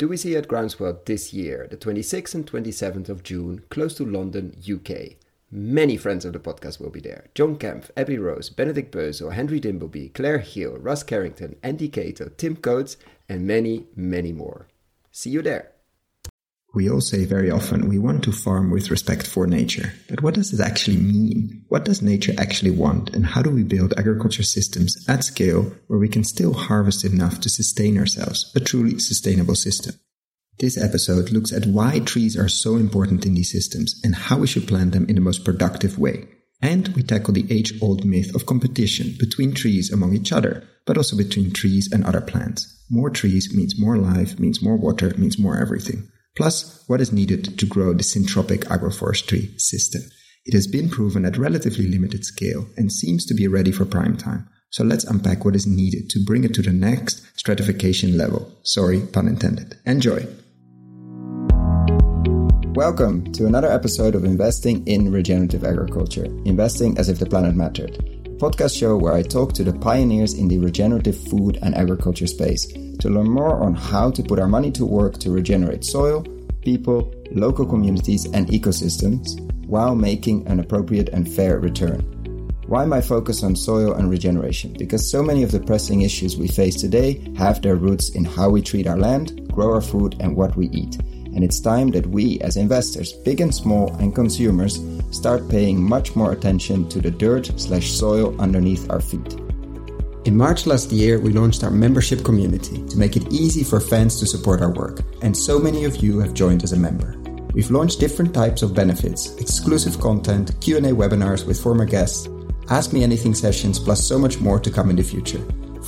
do we see at Groundswell this year, the 26th and 27th of June, close to London, UK. Many friends of the podcast will be there. John Kempf, Abby Rose, Benedict Bösel, Henry Dimbleby, Claire Hill, Russ Carrington, Andy Cato, Tim Coates, and many, many more. See you there. We all say very often we want to farm with respect for nature. But what does it actually mean? What does nature actually want? And how do we build agriculture systems at scale where we can still harvest enough to sustain ourselves, a truly sustainable system? This episode looks at why trees are so important in these systems and how we should plant them in the most productive way. And we tackle the age old myth of competition between trees among each other, but also between trees and other plants. More trees means more life, means more water, means more everything. Plus, what is needed to grow the syntropic agroforestry system. It has been proven at relatively limited scale and seems to be ready for prime time. So let's unpack what is needed to bring it to the next stratification level. Sorry, pun intended. Enjoy! Welcome to another episode of Investing in Regenerative Agriculture, investing as if the planet mattered. Podcast show where I talk to the pioneers in the regenerative food and agriculture space to learn more on how to put our money to work to regenerate soil, people, local communities, and ecosystems while making an appropriate and fair return. Why my focus on soil and regeneration? Because so many of the pressing issues we face today have their roots in how we treat our land, grow our food, and what we eat and it's time that we, as investors, big and small, and consumers, start paying much more attention to the dirt slash soil underneath our feet. In March last year, we launched our membership community to make it easy for fans to support our work, and so many of you have joined as a member. We've launched different types of benefits, exclusive content, Q&A webinars with former guests, Ask Me Anything sessions, plus so much more to come in the future.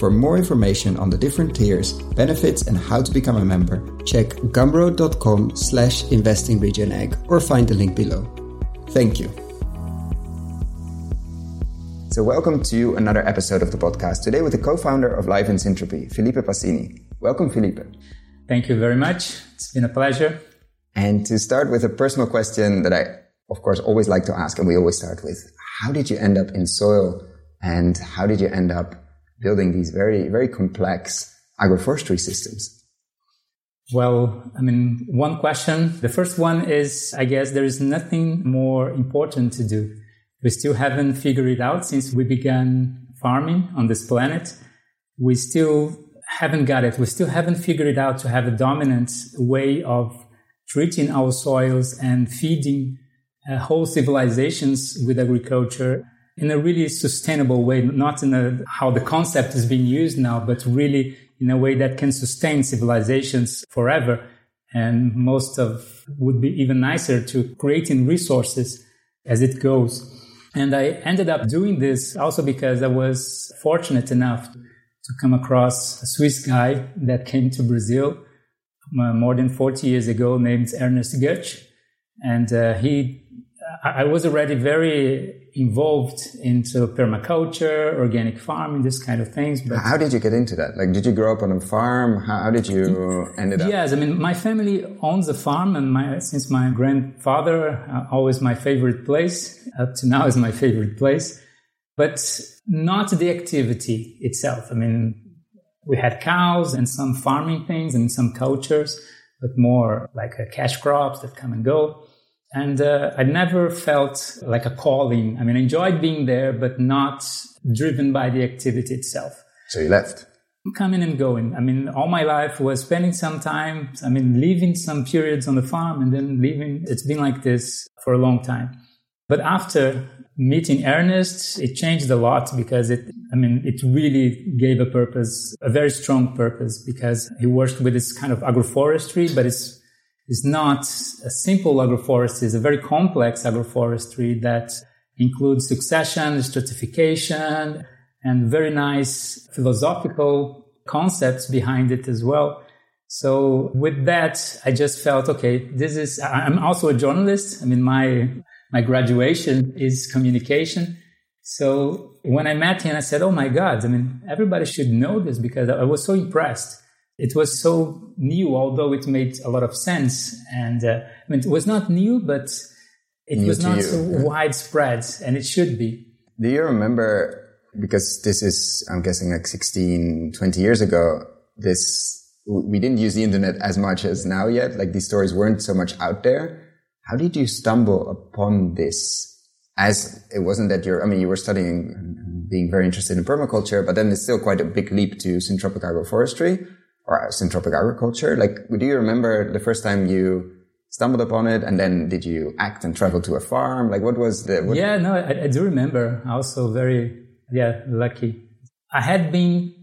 For more information on the different tiers, benefits, and how to become a member, check gumroad.com slash investingregenag or find the link below. Thank you. So welcome to another episode of the podcast. Today with the co-founder of Life in Syntropy, Felipe Pasini. Welcome, Felipe. Thank you very much. It's been a pleasure. And to start with a personal question that I, of course, always like to ask, and we always start with, how did you end up in soil and how did you end up building these very, very complex agroforestry systems? Well, I mean, one question. The first one is, I guess there is nothing more important to do. We still haven't figured it out since we began farming on this planet. We still haven't got it. We still haven't figured it out to have a dominant way of treating our soils and feeding uh, whole civilizations with agriculture in a really sustainable way, not in a, how the concept is being used now, but really in a way that can sustain civilizations forever. And most of would be even nicer to creating resources as it goes. And I ended up doing this also because I was fortunate enough to come across a Swiss guy that came to Brazil uh, more than 40 years ago named Ernest Götsch. And uh, he I was already very involved into permaculture, organic farming, this kind of things. But how did you get into that? Like, did you grow up on a farm? How, did you end up? Yes, I mean, my family owns a farm, and my since my grandfather uh, always my favorite place up to now is my favorite place, but not the activity itself. I mean, we had cows and some farming things and some cultures, but more like cash crops that come and go. And uh, I never felt like a calling. I mean, I enjoyed being there, but not driven by the activity itself. So you left? Coming and going. I mean, all my life was spending some time, I mean, leaving some periods on the farm and then leaving. It's been like this for a long time. But after meeting Ernest, it changed a lot because it, I mean, it really gave a purpose, a very strong purpose because he worked with this kind of agroforestry, but it's is not a simple agroforestry, it's a very complex agroforestry that includes succession, stratification, and very nice philosophical concepts behind it as well. So with that, I just felt, okay, this is, I'm also a journalist. I mean, my, my graduation is communication. So when I met him, I said, Oh my God, I mean, everybody should know this because I was so impressed it was so new, although it made a lot of sense. And uh, I mean, it was not new, but it new was not you. so widespread, and it should be. Do you remember? Because this is, I'm guessing, like 16, 20 years ago. This we didn't use the internet as much as now yet. Like these stories weren't so much out there. How did you stumble upon this? As it wasn't that you're, I mean, you were studying, being very interested in permaculture, but then it's still quite a big leap to syntropic agroforestry or syntropic agriculture. Like, do you remember the first time you stumbled upon it and then did you act and travel to a farm? Like, what was the, what yeah, no, I, I do remember. Also very, yeah, lucky. I had been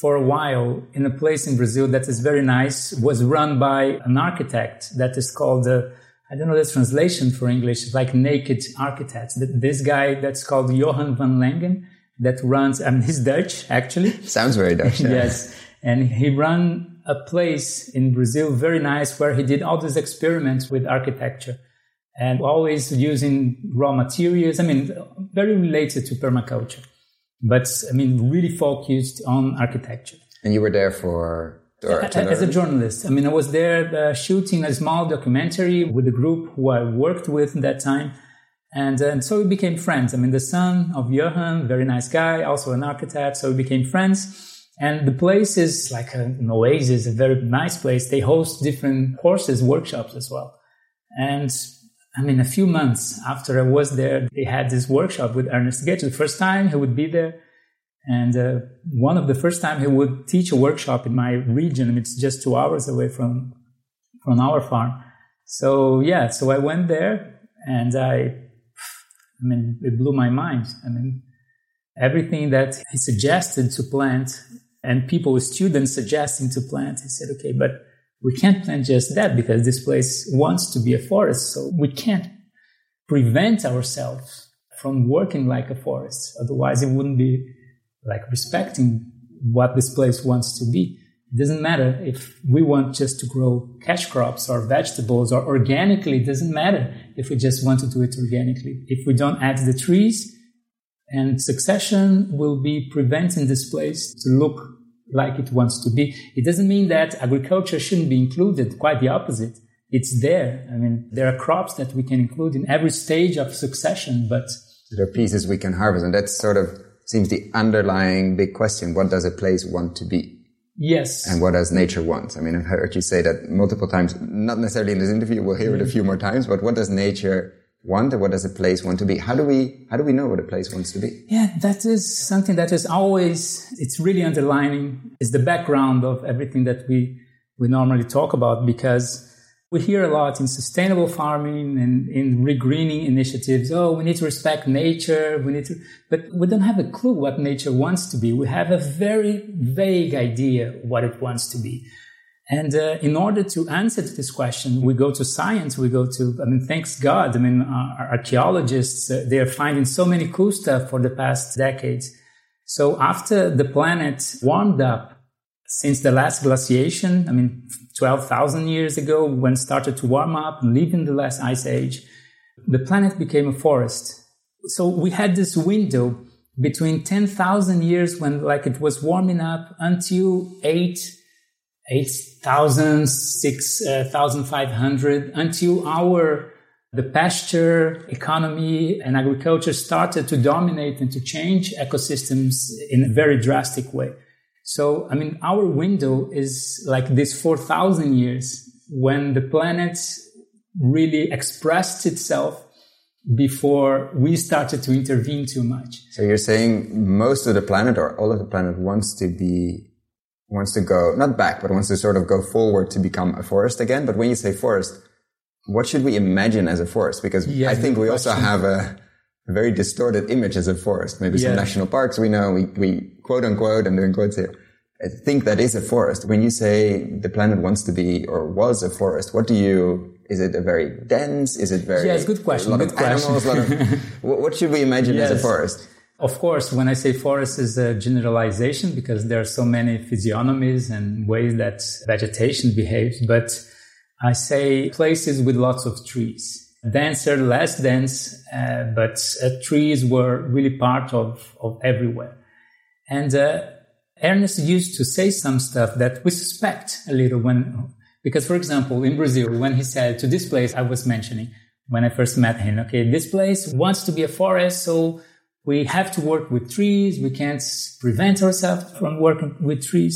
for a while in a place in Brazil that is very nice, was run by an architect that is called, uh, I don't know the translation for English, like naked architect. This guy that's called Johan van Lengen that runs, I mean, he's Dutch actually. Sounds very Dutch. Yeah. yes. And he ran a place in Brazil, very nice, where he did all these experiments with architecture and always using raw materials. I mean, very related to permaculture but I mean, really focused on architecture. And you were there for as a journalist. I mean, I was there uh, shooting a small documentary with a group who I worked with at that time. And, uh, and so we became friends. I mean, the son of Johan, very nice guy, also an architect. So we became friends. And the place is like an oasis, a very nice place. They host different courses, workshops as well. And I mean, a few months after I was there, they had this workshop with Ernest Götsch. The first time he would be there. And uh, one of the first time he would teach a workshop in my region. It's just two hours away from, from our farm. So yeah, so I went there and I, I mean, it blew my mind. I mean, everything that he suggested to plant and people, students suggesting to plant, he said, okay, but we can't plant just that because this place wants to be a forest. So we can't prevent ourselves from working like a forest. Otherwise, it wouldn't be like respecting what this place wants to be. It doesn't matter if we want just to grow cash crops or vegetables or organically. It doesn't matter if we just want to do it organically. If we don't add the trees and succession will be preventing this place to look like it wants to be. It doesn't mean that agriculture shouldn't be included, quite the opposite. It's there. I mean, there are crops that we can include in every stage of succession, but there are pieces we can harvest. And that sort of seems the underlying big question. What does a place want to be? Yes. And what does nature want? I mean, I've heard you say that multiple times, not necessarily in this interview, we'll hear it a few more times, but what does nature want and what does a place want to be? How do we how do we know what a place wants to be? Yeah that is something that is always it's really underlining is the background of everything that we we normally talk about because we hear a lot in sustainable farming and in regreening initiatives. Oh we need to respect nature we need to but we don't have a clue what nature wants to be. We have a very vague idea what it wants to be and uh, in order to answer to this question, we go to science. We go to, I mean, thanks God. I mean, our archaeologists, uh, they are finding so many cool stuff for the past decades. So after the planet warmed up since the last glaciation, I mean, 12,000 years ago, when it started to warm up leaving the last ice age, the planet became a forest. So we had this window between 10,000 years when like it was warming up until eight 8,000, 6,500 uh, until our the pasture economy and agriculture started to dominate and to change ecosystems in a very drastic way. So, I mean, our window is like this 4,000 years when the planet really expressed itself before we started to intervene too much. So you're saying most of the planet or all of the planet wants to be wants to go, not back, but wants to sort of go forward to become a forest again. But when you say forest, what should we imagine as a forest? Because yeah, I think we question. also have a very distorted image as a forest. Maybe yeah. some national parks we know, we, we quote unquote, and doing quotes here. I think that is a forest. When you say the planet wants to be or was a forest, what do you, is it a very dense? Is it very, yeah, it's a good question. A lot good of animals, question. of, what should we imagine yes. as a forest? Of course, when I say forest is a generalization because there are so many physiognomies and ways that vegetation behaves, but I say places with lots of trees. Denser, less dense, uh, but uh, trees were really part of, of everywhere. And uh, Ernest used to say some stuff that we suspect a little when, because for example, in Brazil, when he said to this place I was mentioning, when I first met him, okay, this place wants to be a forest, so we have to work with trees. We can't prevent ourselves from working with trees.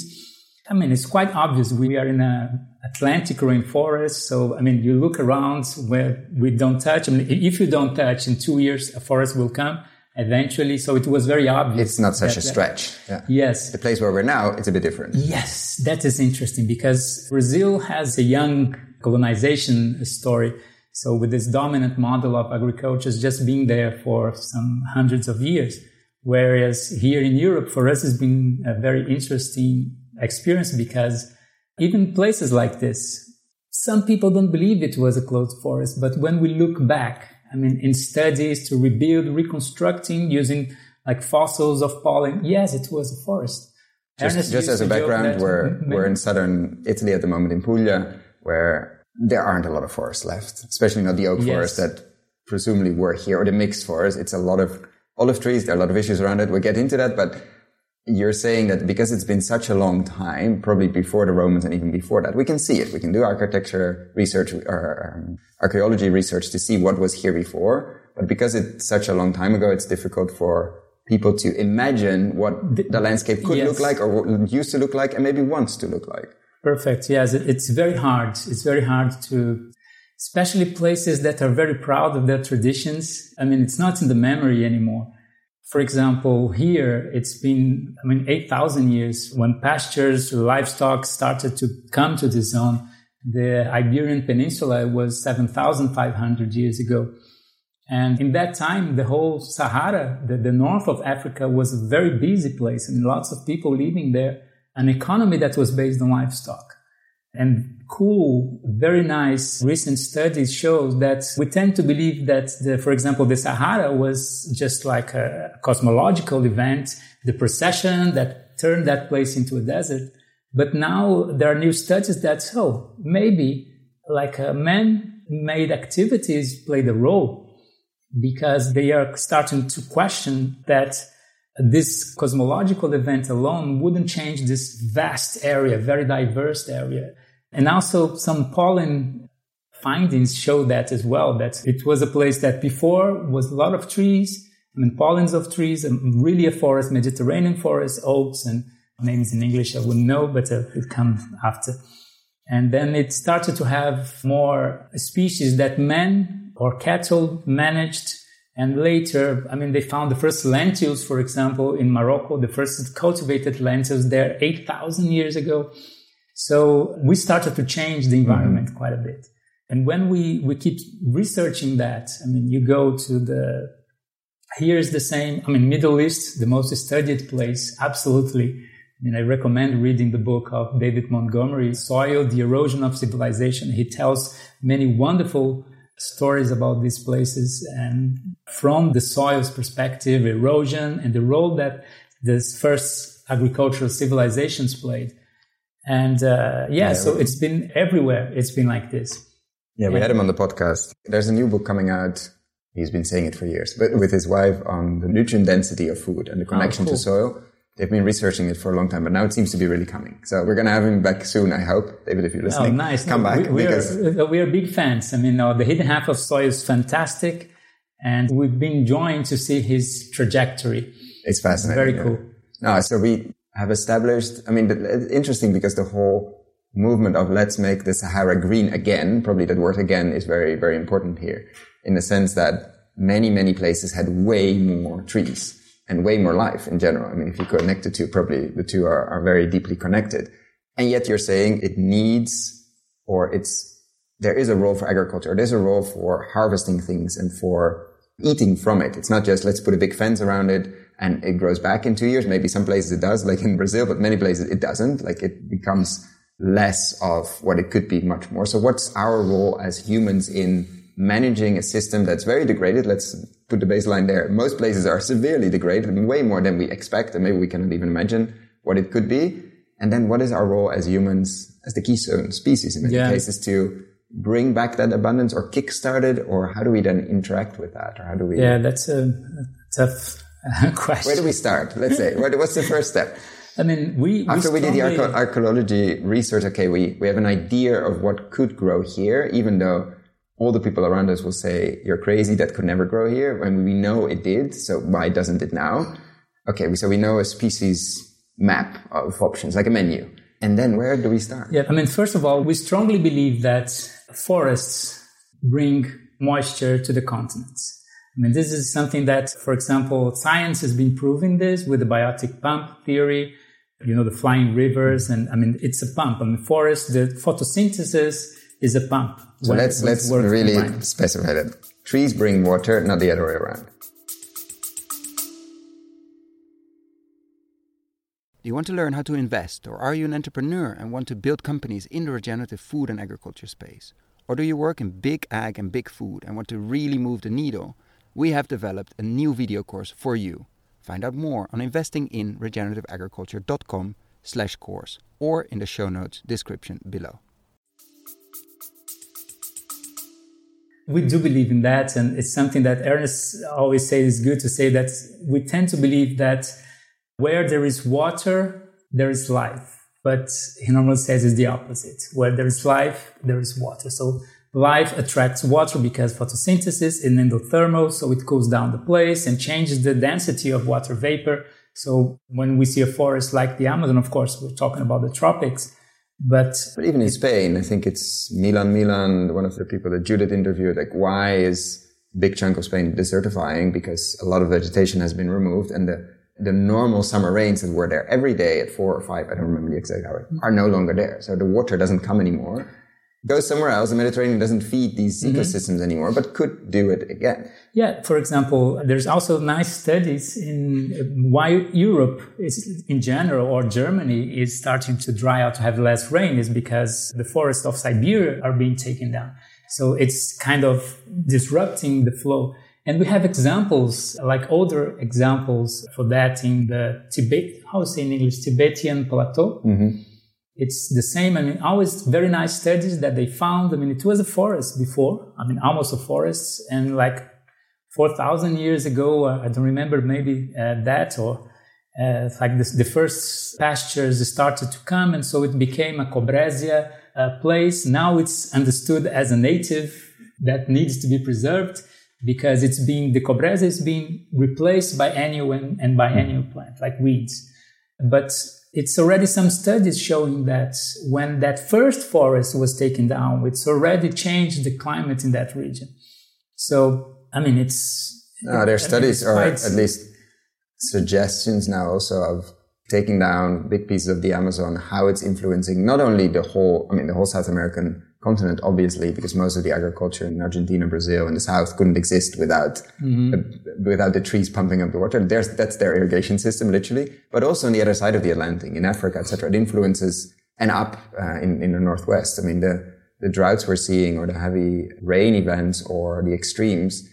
I mean, it's quite obvious. We are in a Atlantic rainforest. So, I mean, you look around where we don't touch. I mean, if you don't touch in two years, a forest will come eventually. So it was very obvious. It's not such a stretch. Yeah. Yes. The place where we're now, it's a bit different. Yes. That is interesting because Brazil has a young colonization story. So with this dominant model of agriculture just being there for some hundreds of years. Whereas here in Europe, for us, it's been a very interesting experience because even places like this, some people don't believe it was a closed forest. But when we look back, I mean, in studies to rebuild, reconstructing using like fossils of pollen, yes, it was a forest. Just, just as a background, we're, we're in southern Italy at the moment in Puglia, where there aren't a lot of forests left, especially not the oak yes. forest that presumably were here or the mixed forest. It's a lot of olive trees. There are a lot of issues around it. We'll get into that, but you're saying that because it's been such a long time, probably before the Romans and even before that, we can see it. We can do architecture research or um, archaeology research to see what was here before. But because it's such a long time ago, it's difficult for people to imagine what the landscape could yes. look like or what used to look like and maybe wants to look like. Perfect. Yes, it's very hard. It's very hard to, especially places that are very proud of their traditions. I mean, it's not in the memory anymore. For example, here it's been, I mean, 8,000 years when pastures, livestock started to come to this zone. The Iberian Peninsula was 7,500 years ago. And in that time, the whole Sahara, the, the north of Africa was a very busy place and lots of people living there, an economy that was based on livestock. And cool, very nice recent studies shows that we tend to believe that the, for example, the Sahara was just like a cosmological event, the precession that turned that place into a desert. But now there are new studies that, oh, maybe like uh, man-made activities played a role because they are starting to question that this cosmological event alone wouldn't change this vast area, very diverse area. And also some pollen findings show that as well, that it was a place that before was a lot of trees, I mean, pollens of trees, and really a forest, Mediterranean forest, oaks, and names in English I wouldn't know, but uh, it comes after. And then it started to have more species that men or cattle managed and later, I mean, they found the first lentils, for example, in Morocco, the first cultivated lentils there 8,000 years ago. So we started to change the environment mm-hmm. quite a bit. And when we, we keep researching that, I mean, you go to the, here's the same, I mean, Middle East, the most studied place, absolutely. I mean, I recommend reading the book of David Montgomery, Soil, the Erosion of Civilization. He tells many wonderful stories about these places and from the soil's perspective, erosion and the role that this first agricultural civilizations played. And uh, yeah, yeah, so it's been everywhere. It's been like this. Yeah, we had him on the podcast. There's a new book coming out. He's been saying it for years, but with his wife on the nutrient density of food and the oh, connection oh, cool. to soil. They've been researching it for a long time, but now it seems to be really coming. So we're going to have him back soon, I hope. David, if you're listening, oh, nice. come back. We, because... are, we are big fans. I mean, uh, the hidden half of soil is fantastic. And we've been enjoying to see his trajectory. It's fascinating. Very cool. No, so we have established, I mean, interesting because the whole movement of let's make the Sahara green again, probably that word again is very, very important here in the sense that many, many places had way more trees and way more life in general. I mean, if you connect the two, probably the two are, are very deeply connected. And yet you're saying it needs or it's, there is a role for agriculture. There's a role for harvesting things and for eating from it. It's not just let's put a big fence around it and it grows back in two years. Maybe some places it does, like in Brazil, but many places it doesn't. Like it becomes less of what it could be much more. So what's our role as humans in managing a system that's very degraded? Let's put the baseline there. Most places are severely degraded, way more than we expect, and maybe we cannot even imagine what it could be. And then what is our role as humans, as the keystone species in many yeah. cases to bring back that abundance or kickstart it? Or how do we then interact with that? Or how do we? Yeah, that's a tough question. Where do we start? Let's say, what's the first step? I mean, we, after we, we did the archaeology research, okay, we, we have an idea of what could grow here, even though all the people around us will say, you're crazy, that could never grow here. When we know it did, so why doesn't it now? Okay, so we know a species map of options, like a menu. And then where do we start? Yeah, I mean, first of all, we strongly believe that forests bring moisture to the continents. I mean, this is something that, for example, science has been proving this with the biotic pump theory, you know, the flying rivers. And I mean, it's a pump. I mean, forest, the photosynthesis is a pump. So let's, let's really combined. specify that. Trees bring water, not the other way around. Do you want to learn how to invest, or are you an entrepreneur and want to build companies in the regenerative food and agriculture space? Or do you work in big ag and big food and want to really move the needle? We have developed a new video course for you. Find out more on investinginregenerativeagriculture.com slash course or in the show notes description below. We do believe in that, and it's something that Ernest always says is good to say that we tend to believe that where there is water, there is life. But he normally says it's the opposite. Where there is life, there is water. So life attracts water because photosynthesis is endothermal. So it cools down the place and changes the density of water vapor. So when we see a forest like the Amazon, of course, we're talking about the tropics. But, but even in Spain, I think it's Millán Millán, one of the people that Judith interviewed, like why is big chunk of Spain desertifying? Because a lot of vegetation has been removed and the the normal summer rains that were there every day at four or five, I don't remember the exact hour, are no longer there. So the water doesn't come anymore. Goes somewhere else. The Mediterranean doesn't feed these mm-hmm. ecosystems anymore, but could do it again. Yeah. For example, there's also nice studies in why Europe is in general or Germany is starting to dry out to have less rain is because the forests of Siberia are being taken down. So it's kind of disrupting the flow. And we have examples, like older examples for that in the Tibet, how say in English, Tibetan plateau. Mm-hmm. It's the same. I mean, always very nice studies that they found. I mean, it was a forest before. I mean, almost a forest. And like 4,000 years ago, uh, I don't remember maybe uh, that or uh, like this, the first pastures started to come. And so it became a Kobresia uh, place. Now it's understood as a native that needs to be preserved because it's being the Kobresia is being replaced by annual and, and biennial plant like weeds but it's already some studies showing that when that first forest was taken down it's already changed the climate in that region. So i mean it's uh, no, there are studies or at least suggestions now also of taking down big pieces of the amazon how it's influencing not only the whole i mean the whole south american continent, obviously, because most of the agriculture in Argentina, Brazil, and the south couldn't exist without mm-hmm. uh, without the trees pumping up the water. There's, that's their irrigation system, literally. But also on the other side of the Atlantic, in Africa, etc., it influences and up uh, in in the northwest. I mean, the the droughts we're seeing, or the heavy rain events, or the extremes,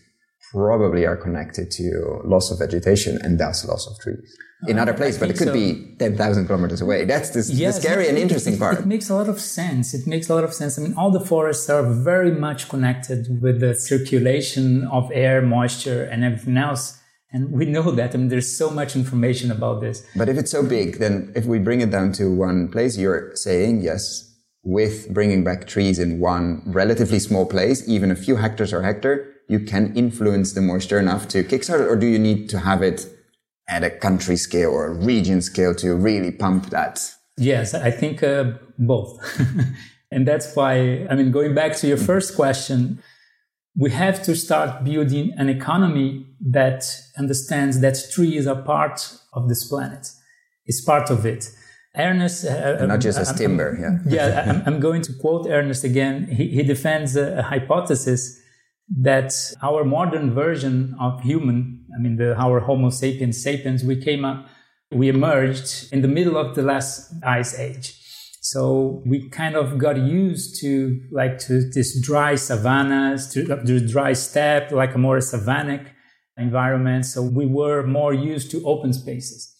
probably are connected to loss of vegetation and thus loss of trees in uh, other places, but it could so. be 10,000 kilometers away. That's the, yes, the scary and interesting it, part. It makes a lot of sense. It makes a lot of sense. I mean, all the forests are very much connected with the circulation of air, moisture, and everything else. And we know that. I mean, there's so much information about this. But if it's so big, then if we bring it down to one place, you're saying, yes, with bringing back trees in one relatively small place, even a few hectares or hectare, you can influence the moisture enough to kickstart it, or do you need to have it at a country scale or a region scale to really pump that? Yes, I think uh, both. and that's why, I mean, going back to your first question, we have to start building an economy that understands that trees are part of this planet. It's part of it. Ernest, uh, not just as I'm, timber. I'm, yeah, yeah. I'm, I'm, going to quote Ernest again. He, he defends a, a hypothesis that our modern version of human, I mean, the, our Homo sapiens sapiens, we came up, we emerged in the middle of the last ice age. So we kind of got used to like to this dry savannas, to uh, the dry steppe, like a more savannic environment. So we were more used to open spaces.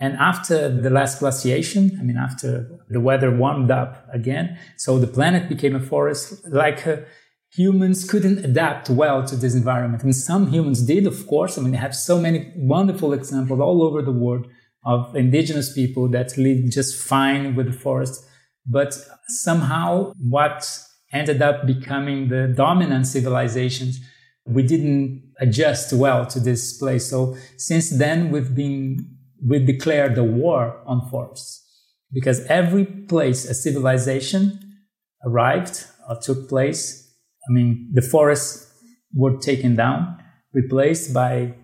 And after the last glaciation, I mean, after the weather warmed up again, so the planet became a forest, like a, humans couldn't adapt well to this environment. Mean, some humans did, of course. I mean, they have so many wonderful examples all over the world of indigenous people that live just fine with the forest. But somehow what ended up becoming the dominant civilizations, we didn't adjust well to this place. So since then, we've been, we declared a war on forests. because every place a civilization arrived or took place, I mean, the forests were taken down, replaced by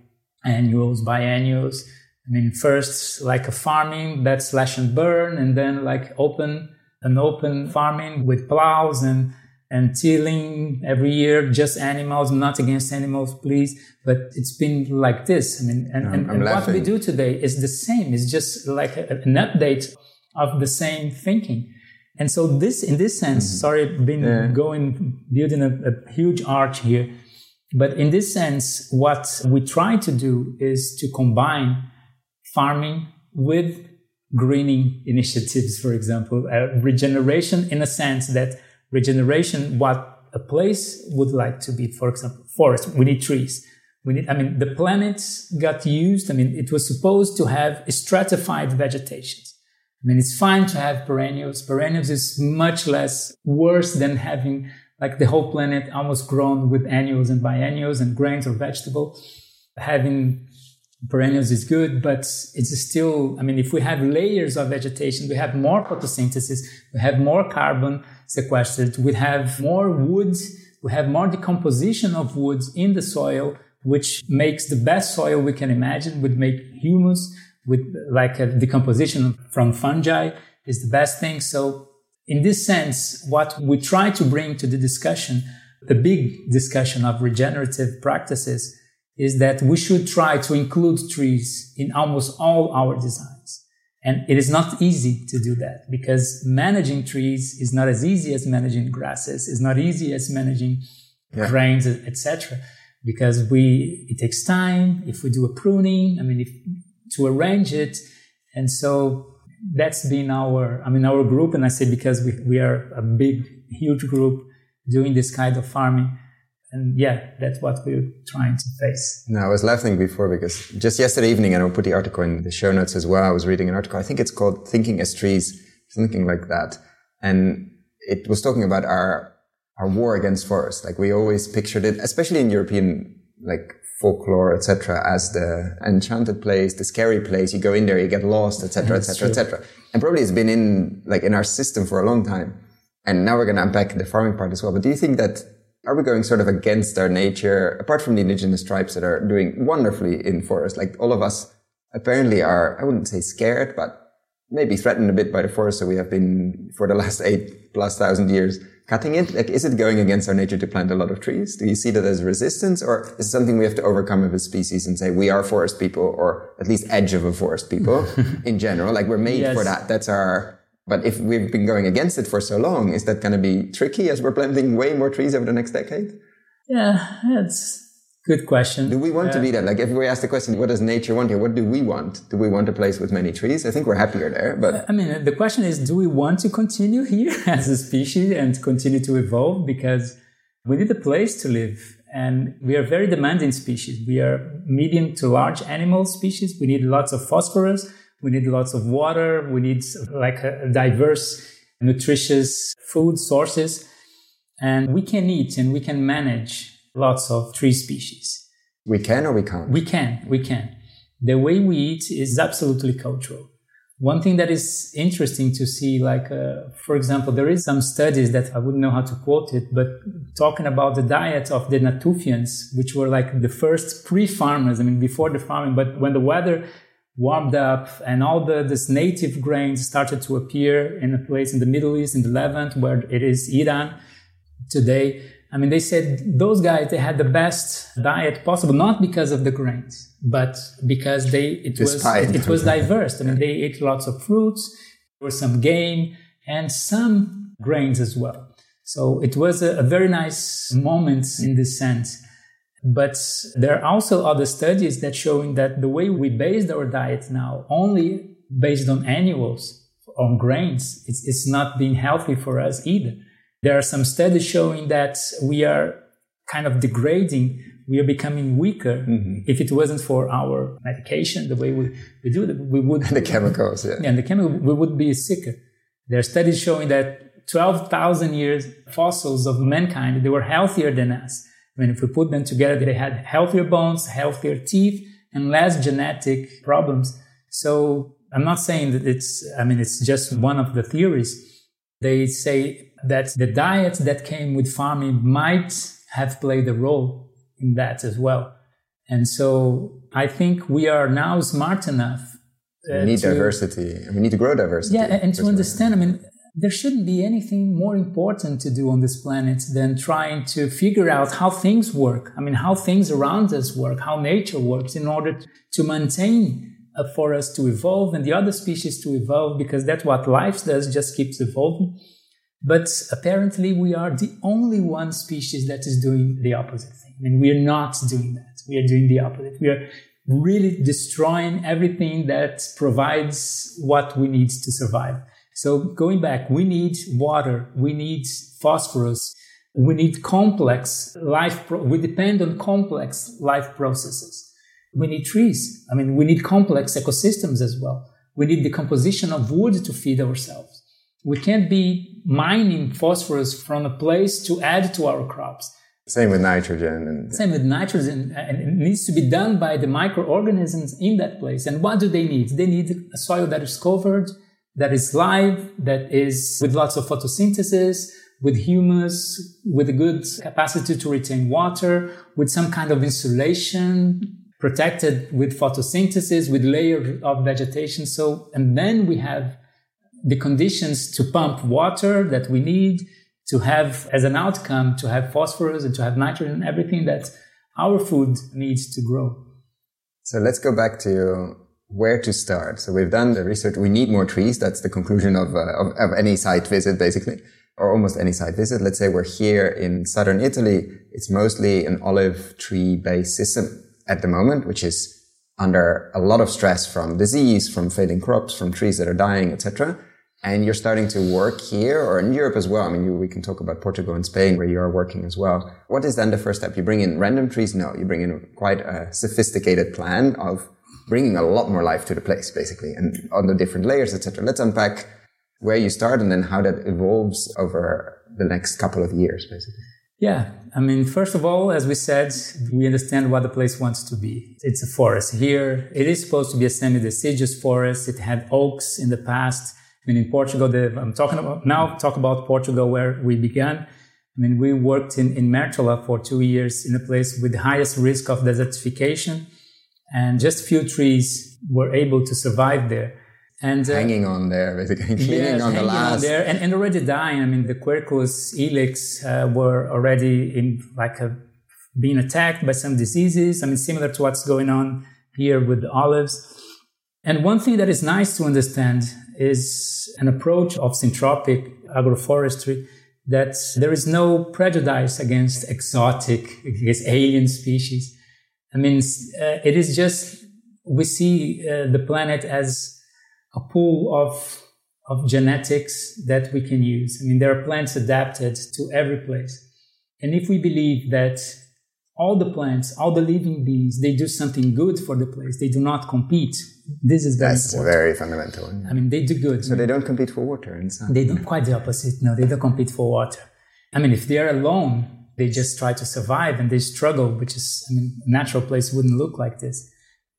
annuals, biennials. I mean, first like a farming that slash and burn, and then like open an open farming with plows and and tilling every year, just animals, not against animals, please. But it's been like this. I mean, and, and, and what we do today is the same. It's just like a, an update of the same thinking. And so this, in this sense, mm-hmm. sorry, been yeah. going, building a, a huge arch here. But in this sense, what we try to do is to combine farming with greening initiatives, for example, uh, regeneration in a sense that regeneration, what a place would like to be, for example, forest, we need trees. We need, I mean, the planet got used. I mean, it was supposed to have stratified vegetation. I mean, it's fine to have perennials. Perennials is much less worse than having like the whole planet almost grown with annuals and biennials and grains or vegetable. Having perennials is good, but it's still, I mean, if we have layers of vegetation, we have more photosynthesis, we have more carbon sequestered, we have more woods, we have more decomposition of woods in the soil, which makes the best soil we can imagine, would make humus, with like a decomposition from fungi is the best thing. So in this sense, what we try to bring to the discussion, the big discussion of regenerative practices is that we should try to include trees in almost all our designs. And it is not easy to do that because managing trees is not as easy as managing grasses, is not easy as managing yeah. grains, etc. Because we, it takes time. If we do a pruning, I mean, if to arrange it. And so that's been our, I mean, our group. And I say because we, we are a big, huge group doing this kind of farming. And yeah, that's what we're trying to face. No, I was laughing before because just yesterday evening, and I'll put the article in the show notes as well. I was reading an article. I think it's called Thinking as Trees, something like that. And it was talking about our, our war against forests. Like we always pictured it, especially in European, like folklore, etc., as the enchanted place, the scary place. You go in there, you get lost, etc., etc., etc. And probably it's been in like in our system for a long time. And now we're going to unpack the farming part as well. But do you think that are we going sort of against our nature, apart from the indigenous tribes that are doing wonderfully in forests? Like all of us apparently are, I wouldn't say scared, but maybe threatened a bit by the forest. So we have been for the last eight plus thousand years cutting it? Like, is it going against our nature to plant a lot of trees? Do you see that as resistance or is it something we have to overcome as a species and say we are forest people or at least edge of a forest people in general? Like we're made yes. for that. That's our, but if we've been going against it for so long, is that going to be tricky as we're planting way more trees over the next decade? Yeah, it's Good question. Do we want to be uh, that? Like, if we ask the question, what does nature want here? What do we want? Do we want a place with many trees? I think we're happier there, but. I mean, the question is, do we want to continue here as a species and continue to evolve? Because we need a place to live and we are very demanding species. We are medium to large animal species. We need lots of phosphorus. We need lots of water. We need like a diverse, nutritious food sources. And we can eat and we can manage lots of tree species. We can or we can't? We can, we can. The way we eat is absolutely cultural. One thing that is interesting to see, like, uh, for example, there is some studies that I wouldn't know how to quote it, but talking about the diet of the Natufians, which were like the first pre-farmers, I mean, before the farming, but when the weather warmed up and all the this native grains started to appear in a place in the Middle East, in the Levant, where it is Iran today, I mean, they said those guys, they had the best diet possible, not because of the grains, but because they, it was, it, it, was diverse. I mean, they ate lots of fruits, there was some game and some grains as well. So it was a, a very nice moment in this sense. But there are also other studies that showing that the way we based our diet now, only based on annuals, on grains, it's, it's not being healthy for us either. There are some studies showing that we are kind of degrading we are becoming weaker. Mm-hmm. If it wasn't for our medication, the way we, we do it, we would. the chemicals, yeah. yeah. And the chemical, we would be sicker. There are studies showing that 12,000 years fossils of mankind, they were healthier than us. I mean, if we put them together, they had healthier bones, healthier teeth, and less genetic problems. So I'm not saying that it's, I mean, it's just one of the theories. They say that the diet that came with farming might have played a role in that as well. And so I think we are now smart enough. Uh, we need to, diversity. We need to grow diversity. Yeah, and to understand, I mean, there shouldn't be anything more important to do on this planet than trying to figure out how things work. I mean, how things around us work, how nature works in order to maintain uh, for us to evolve and the other species to evolve because that's what life does, just keeps evolving. But apparently we are the only one species that is doing the opposite thing. I mean, we are not doing that. We are doing the opposite. We are really destroying everything that provides what we need to survive. So going back, we need water, we need phosphorus, we need complex life, pro- we depend on complex life processes. We need trees. I mean, we need complex ecosystems as well. We need the composition of wood to feed ourselves. We can't be mining phosphorus from a place to add to our crops. Same with nitrogen. And... Same with nitrogen. And it needs to be done by the microorganisms in that place. And what do they need? They need a soil that is covered that is live, that is with lots of photosynthesis, with humus, with a good capacity to retain water, with some kind of insulation, protected with photosynthesis, with layer of vegetation. So, and then we have the conditions to pump water that we need to have as an outcome to have phosphorus and to have nitrogen, and everything that our food needs to grow. So let's go back to where to start. So we've done the research. We need more trees. That's the conclusion of, uh, of, of, any site visit, basically, or almost any site visit. Let's say we're here in southern Italy. It's mostly an olive tree based system at the moment, which is under a lot of stress from disease, from failing crops, from trees that are dying, etc. And you're starting to work here or in Europe as well. I mean, you, we can talk about Portugal and Spain where you are working as well. What is then the first step? You bring in random trees? No, you bring in quite a sophisticated plan of bringing a lot more life to the place, basically, and on the different layers, etc. Let's unpack where you start and then how that evolves over the next couple of years, basically. Yeah, I mean, first of all, as we said, we understand what the place wants to be. It's a forest. Here, it is supposed to be a semi-deciduous forest. It had oaks in the past. I mean, in Portugal, the, I'm talking about now. Talk about Portugal, where we began. I mean, we worked in in Mértola for two years in a place with the highest risk of desertification and just few trees were able to survive there. And uh, hanging on there, basically clinging yes, on the last. On there and, and already dying. I mean, the Quercus ilex uh, were already in like a, being attacked by some diseases. I mean, similar to what's going on here with the olives. And one thing that is nice to understand is an approach of syntropic agroforestry that there is no prejudice against exotic, against alien species. I mean, uh, it is just, we see uh, the planet as a pool of, of genetics that we can use. I mean, there are plants adapted to every place. And if we believe that all the plants, all the living beings, they do something good for the place, they do not compete. This is very That's important. very fundamental. I mean, they do good. So they don't compete for water and sun. They don't quite the opposite. No, they don't compete for water. I mean, if they are alone, they just try to survive and they struggle, which is, I mean, a natural place wouldn't look like this.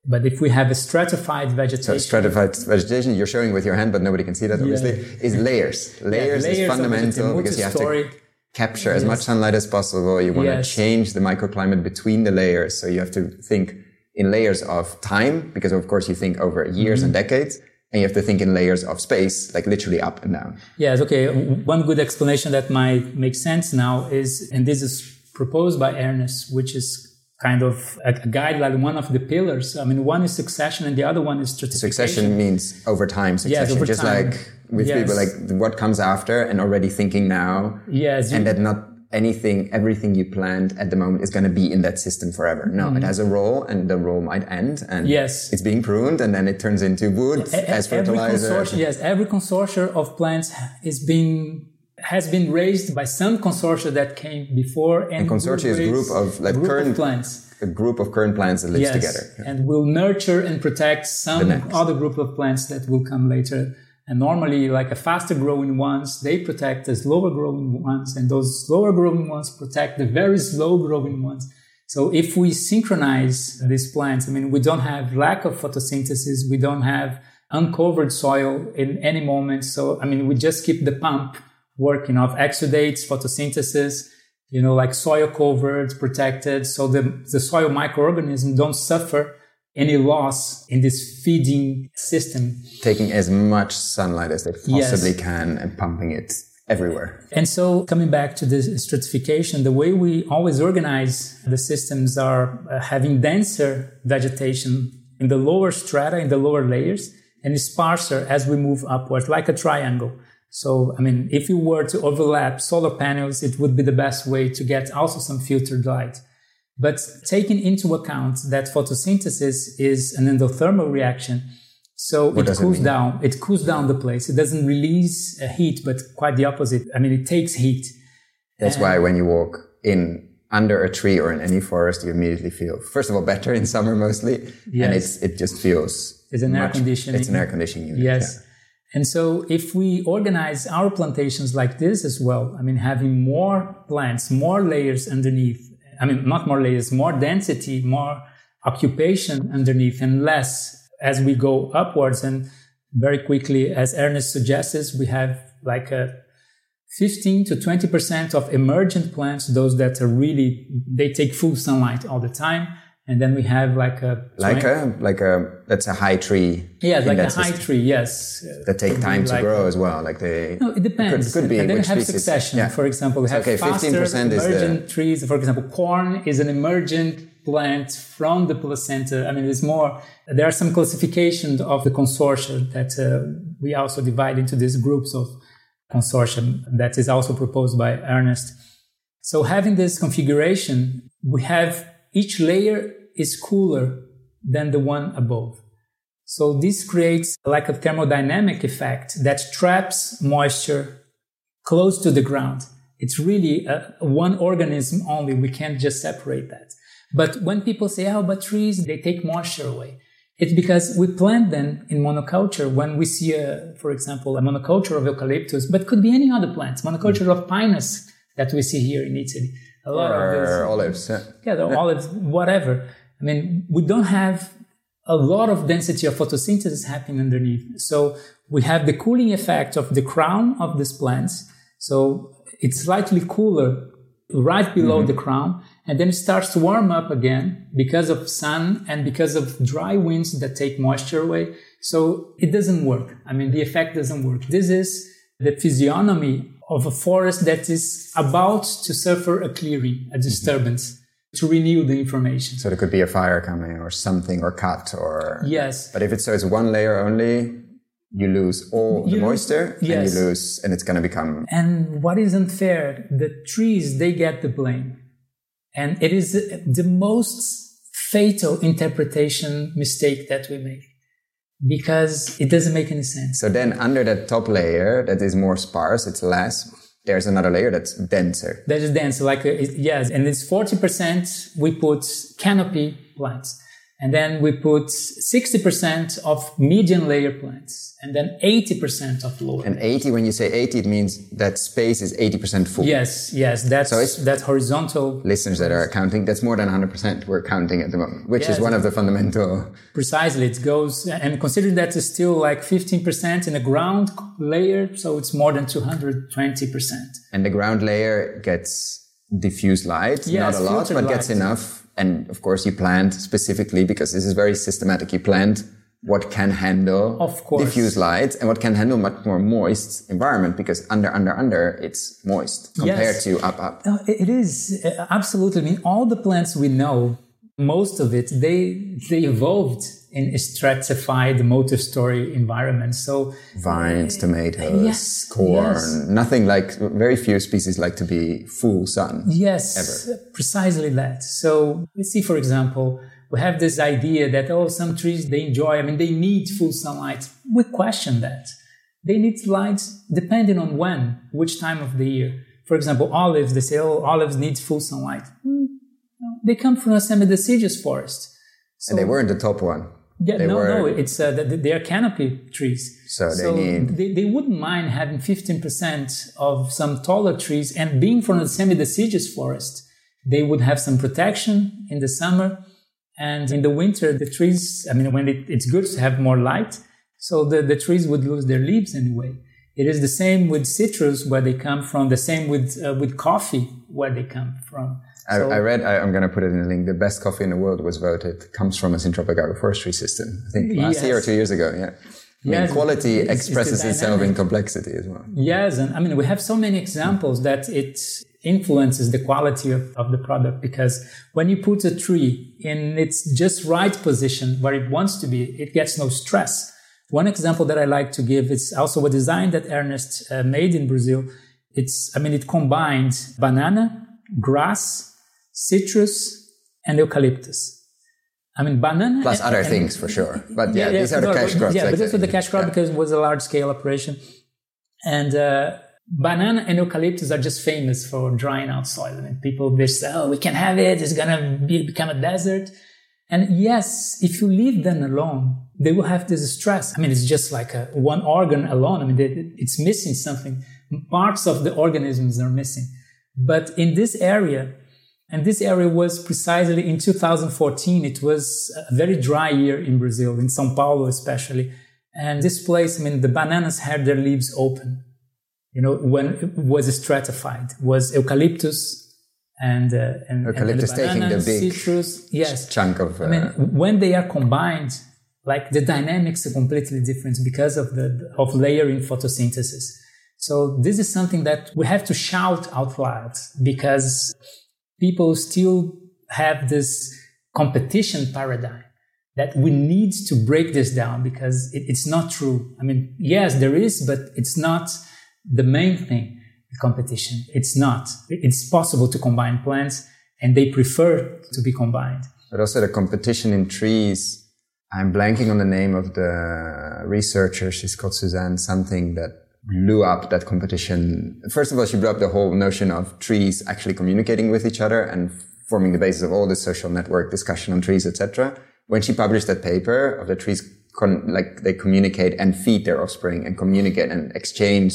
But if we have a stratified vegetation. So stratified vegetation, you're showing with your hand, but nobody can see that obviously, yeah. is layers. Layers, yeah, layers is fundamental because you have to capture as much sunlight as possible. You want yes. to change the microclimate between the layers. So you have to think in layers of time, because of course you think over years mm-hmm. and decades and you have to think in layers of space, like literally up and down. Yes, okay. One good explanation that might make sense now is, and this is proposed by Ernest, which is kind of a, guideline, one of the pillars. I mean, one is succession and the other one is stratification. Succession means over time succession, yes, over just time. like with yes. people, like what comes after and already thinking now. Yes. And that not anything, everything you planned at the moment is going to be in that system forever. No, mm-hmm. it has a role and the role might end and yes. it's being pruned and then it turns into wood a- as fertilizer. Every yes, every consortia of plants is being has been raised by some consortia that came before and, and consortia is a group of like group current of plants a group of current plants that lives yes, together yeah. and will nurture and protect some other group of plants that will come later and normally, like a faster growing ones, they protect the slower growing ones, and those slower growing ones protect the very slow growing ones. So if we synchronize these plants, I mean, we don't have lack of photosynthesis, we don't have uncovered soil in any moment. So, I mean, we just keep the pump working of exudates, photosynthesis, you know, like soil covered, protected. So the, the soil microorganisms don't suffer any loss in this feeding system. Taking as much sunlight as they possibly yes. can and pumping it everywhere. And so coming back to the stratification, the way we always organize the systems are uh, having denser vegetation in the lower strata, in the lower layers, and sparser as we move upwards, like a triangle. So, I mean, if you were to overlap solar panels, it would be the best way to get also some filtered light. But taking into account that photosynthesis is an endothermal reaction, so what it cools it down. It cools down the place. It doesn't release heat, but quite the opposite. I mean, it takes heat. That's and why when you walk in under a tree or in any forest, you immediately feel, first of all, better in summer mostly. Yes. And it's, it just feels. It's an much, air conditioning. It's an air conditioning unit. Yes. Yeah. And so if we organize our plantations like this as well, I mean, having more plants, more layers underneath, I mean, not more layers, more density, more occupation underneath and less as we go upwards. And very quickly, as Ernest suggests, we have like a 15 to 20% of emergent plants, those that are really, they take full sunlight all the time. And then we have like a like a like a that's a high tree. Yeah, like a high tree. Yes, that take time to like grow a, as well. Like they. No, it depends. Could, could be and then we have succession. Yeah. For example, we have okay, faster emergent the... trees. For example, corn is an emergent plant from the placenta. I mean, there's more. There are some classifications of the consortia that uh, we also divide into these groups of consortium that is also proposed by Ernest. So having this configuration, we have each layer is cooler than the one above. So this creates like a thermodynamic effect that traps moisture close to the ground. It's really a, one organism only. We can't just separate that. But when people say, oh, but trees, they take moisture away. It's because we plant them in monoculture when we see, a, for example, a monoculture of eucalyptus, but could be any other plants, monoculture of pinus that we see here in Italy. A lot or of olives. Yeah, yeah the olives, whatever. I mean, we don't have a lot of density of photosynthesis happening underneath. So we have the cooling effect of the crown of these plants. So it's slightly cooler right below mm-hmm. the crown and then it starts to warm up again because of sun and because of dry winds that take moisture away. So it doesn't work. I mean, the effect doesn't work. This is the physiognomy of a forest that is about to suffer a clearing, a disturbance. Mm-hmm. To renew the information. So there could be a fire coming or something or cut or. Yes. But if it's so it's one layer only, you lose all you the moisture yes. and you lose, and it's going to become. And what is unfair? The trees, they get the blame. And it is the most fatal interpretation mistake that we make because it doesn't make any sense. So then under that top layer that is more sparse, it's less. There's another layer that's denser. That is denser, like, uh, yes. And it's 40% we put canopy plants. And then we put 60% of median layer plants and then 80% of lower. And 80, when you say 80, it means that space is 80% full. Yes, yes. That's, so it's that horizontal. Listeners that are counting, that's more than 100% we're counting at the moment, which yes, is one of the fundamental. Precisely. It goes, and considering that it's still like 15% in the ground layer, so it's more than 220%. And the ground layer gets diffuse light, yes, not a lot, but light. gets enough and of course you plant specifically because this is very systematic. You plant what can handle of course. diffuse light and what can handle much more moist environment because under, under, under it's moist compared yes. to up, up. it is uh, absolutely. I mean, all the plants we know, most of it, they, they evolved in a stratified multi-story environment. So vines, tomatoes, yes, corn, yes. nothing like very few species like to be full sun. Yes, ever. precisely that. So let's see, for example, we have this idea that oh, some trees they enjoy. I mean, they need full sunlight. We question that. They need light depending on when, which time of the year. For example, olives. They say oh, olives need full sunlight. Mm, they come from a semi-deciduous forest. So, and they weren't the top one. Yeah, they no, were, no, it's uh, they are canopy trees. So, so they need. They, they wouldn't mind having 15% of some taller trees and being from a semi-deciduous forest. They would have some protection in the summer. And in the winter, the trees, I mean, when it, it's good to have more light. So the, the trees would lose their leaves anyway. It is the same with citrus where they come from, the same with, uh, with coffee where they come from. I, so, I read, I, am going to put it in the link, the best coffee in the world was voted, comes from a syntropic agroforestry system. I think last yes. year or two years ago, yeah. I mean, yes, quality it's, expresses it's itself in complexity as well. Yes, and I mean, we have so many examples that it influences the quality of, of the product because when you put a tree in its just right position where it wants to be, it gets no stress. One example that I like to give is also a design that Ernest uh, made in Brazil. It's, I mean, it combined banana, grass, citrus, and eucalyptus. I mean, banana. Plus and, other and, things for sure. But yeah, yeah these are the cash crops. Yeah, like but this was the cash crop yeah. because it was a large scale operation. And uh, banana and eucalyptus are just famous for drying out soil. I mean, people, they say, oh, we can have it. It's going to be, become a desert. And yes, if you leave them alone, they will have this stress. I mean, it's just like a, one organ alone. I mean, they, it's missing something. Parts of the organisms are missing. But in this area, and this area was precisely in 2014. It was a very dry year in Brazil, in Sao Paulo especially. And this place, I mean, the bananas had their leaves open. You know, when it was stratified, was eucalyptus and, uh, and eucalyptus and the taking the big citrus. Yes, chunk of. Uh, I mean, uh, when they are combined, like the dynamics are completely different because of the of layering photosynthesis. So this is something that we have to shout out loud because people still have this competition paradigm that we need to break this down because it, it's not true. I mean, yes, there is, but it's not the main thing, competition. It's not. It's possible to combine plants and they prefer to be combined. But also the competition in trees. I'm blanking on the name of the researcher. She's called Suzanne something that blew up that competition. First of all, she blew up the whole notion of trees actually communicating with each other and forming the basis of all the social network discussion on trees, etc. When she published that paper of the trees, con- like they communicate and feed their offspring and communicate and exchange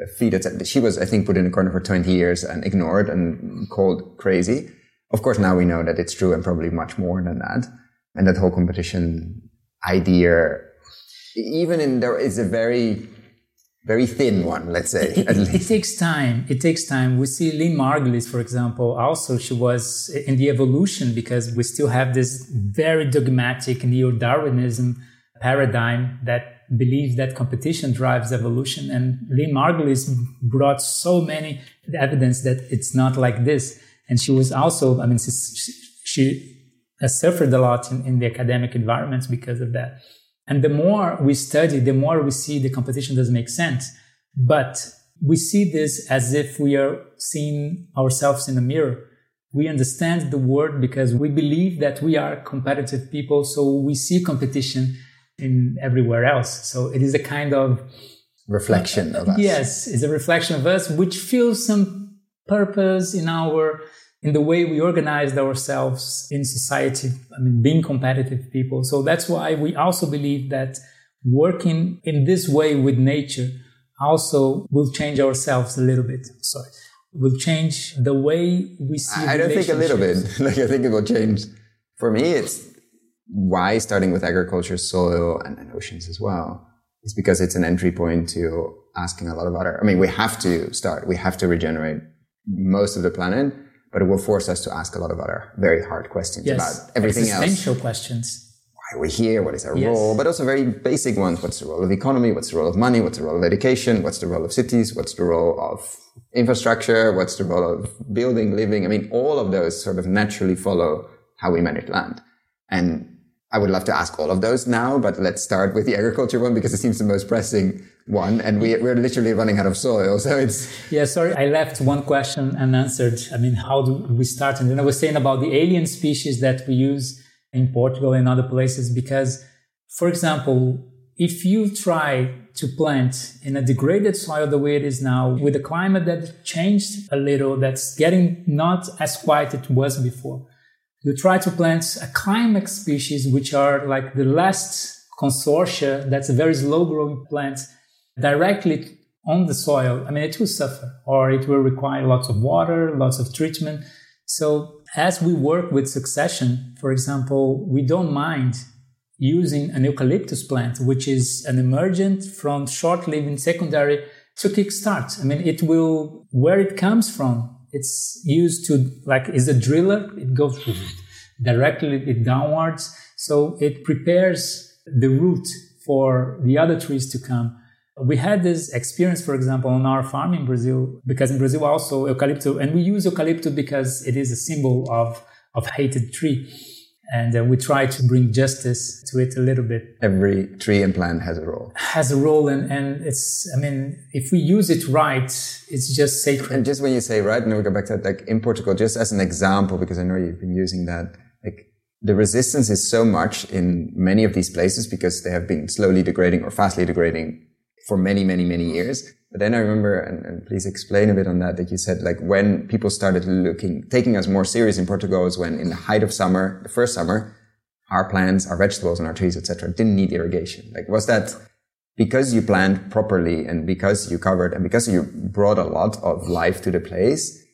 uh, feed, etc. She was, I think, put in a corner for 20 years and ignored and called crazy. Of course, now we know that it's true and probably much more than that. And that whole competition idea, even in there is a very very thin one, let's say. It, it, it, takes time. It takes time. We see Lynn Margulis, for example, also she was in the evolution because we still have this very dogmatic neo-Darwinism paradigm that believes that competition drives evolution. And Lynn Margulis brought so many evidence that it's not like this. And she was also, I mean, she, she has suffered a lot in, in the academic environments because of that. And the more we study, the more we see the competition doesn't make sense. But we see this as if we are seeing ourselves in a mirror. We understand the word because we believe that we are competitive people. So we see competition in everywhere else. So it is a kind of reflection of us. Yes, it's a reflection of us, which feels some purpose in our in the way we organized ourselves in society. I mean, being competitive people. So that's why we also believe that working in this way with nature also will change ourselves a little bit. Sorry. Will change the way we see. I don't think a little bit. like I think it will change. For me, it's why starting with agriculture, soil, and, and oceans as well. It's because it's an entry point to asking a lot of other. I mean, we have to start. We have to regenerate most of the planet but it will force us to ask a lot of other very hard questions yes. about everything Existential else. questions. Why are we here? What is our yes. role? But also very basic ones. What's the role of the economy? What's the role of money? What's the role of education? What's the role of cities? What's the role of infrastructure? What's the role of building, living? I mean, all of those sort of naturally follow how we manage land. And I would love to ask all of those now, but let's start with the agriculture one because it seems the most pressing one. And we, we're literally running out of soil. So it's. Yeah, sorry. I left one question unanswered. I mean, how do we start? And then I was saying about the alien species that we use in Portugal and other places, because, for example, if you try to plant in a degraded soil the way it is now, with a climate that changed a little, that's getting not as quiet it was before, you try to plant a climax species, which are like the last consortia, that's a very slow growing plant, directly on the soil. I mean, it will suffer or it will require lots of water, lots of treatment. So as we work with succession, for example, we don't mind using an eucalyptus plant, which is an emergent from short-living secondary to kickstart. I mean, it will, where it comes from, it's used to, like, is a driller. It goes mm-hmm. directly downwards. So it prepares the root for the other trees to come. We had this experience, for example, on our farm in Brazil, because in Brazil also eucalyptus, and we use eucalyptus because it is a symbol of, of hated tree and uh, we try to bring justice to it a little bit. Every tree and plant has a role. Has a role, and, and it's, I mean, if we use it right, it's just sacred. And just when you say right, and we go back to that, like in Portugal, just as an example, because I know you've been using that, like the resistance is so much in many of these places because they have been slowly degrading or fastly degrading for many, many, many years but then I remember, and, and, please explain a bit on that, that you said like when people started looking, taking us more serious in Portugal was when in the height of summer, the first summer, our plants, our vegetables and our trees, etc., didn't need irrigation. Like was that because you planned properly and because you covered and because you brought a lot of life to the place?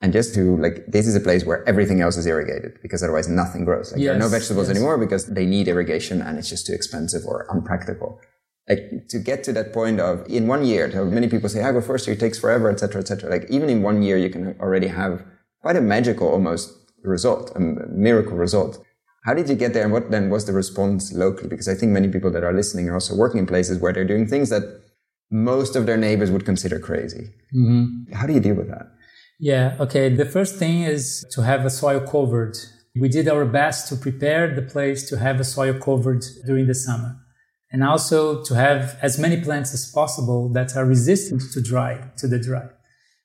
And just to like, this is a place where everything else is irrigated because otherwise nothing grows. Like yes, there are no vegetables yes. anymore because they need irrigation and it's just too expensive or unpractical like to get to that point of in one year many people say I go first year it takes forever etc etc like even in one year you can already have quite a magical almost result a miracle result. How did you get there and what then was the response locally? Because i think many people that are listening are also working in places where they're doing things that most of their neighbors would consider crazy. Mm-hmm. how do you deal with that? Yeah okay the first thing is to have a soil covered. We did our best to prepare the place to have a soil covered during the summer and also to have as many plants as possible that are resistant to dry, to the dry.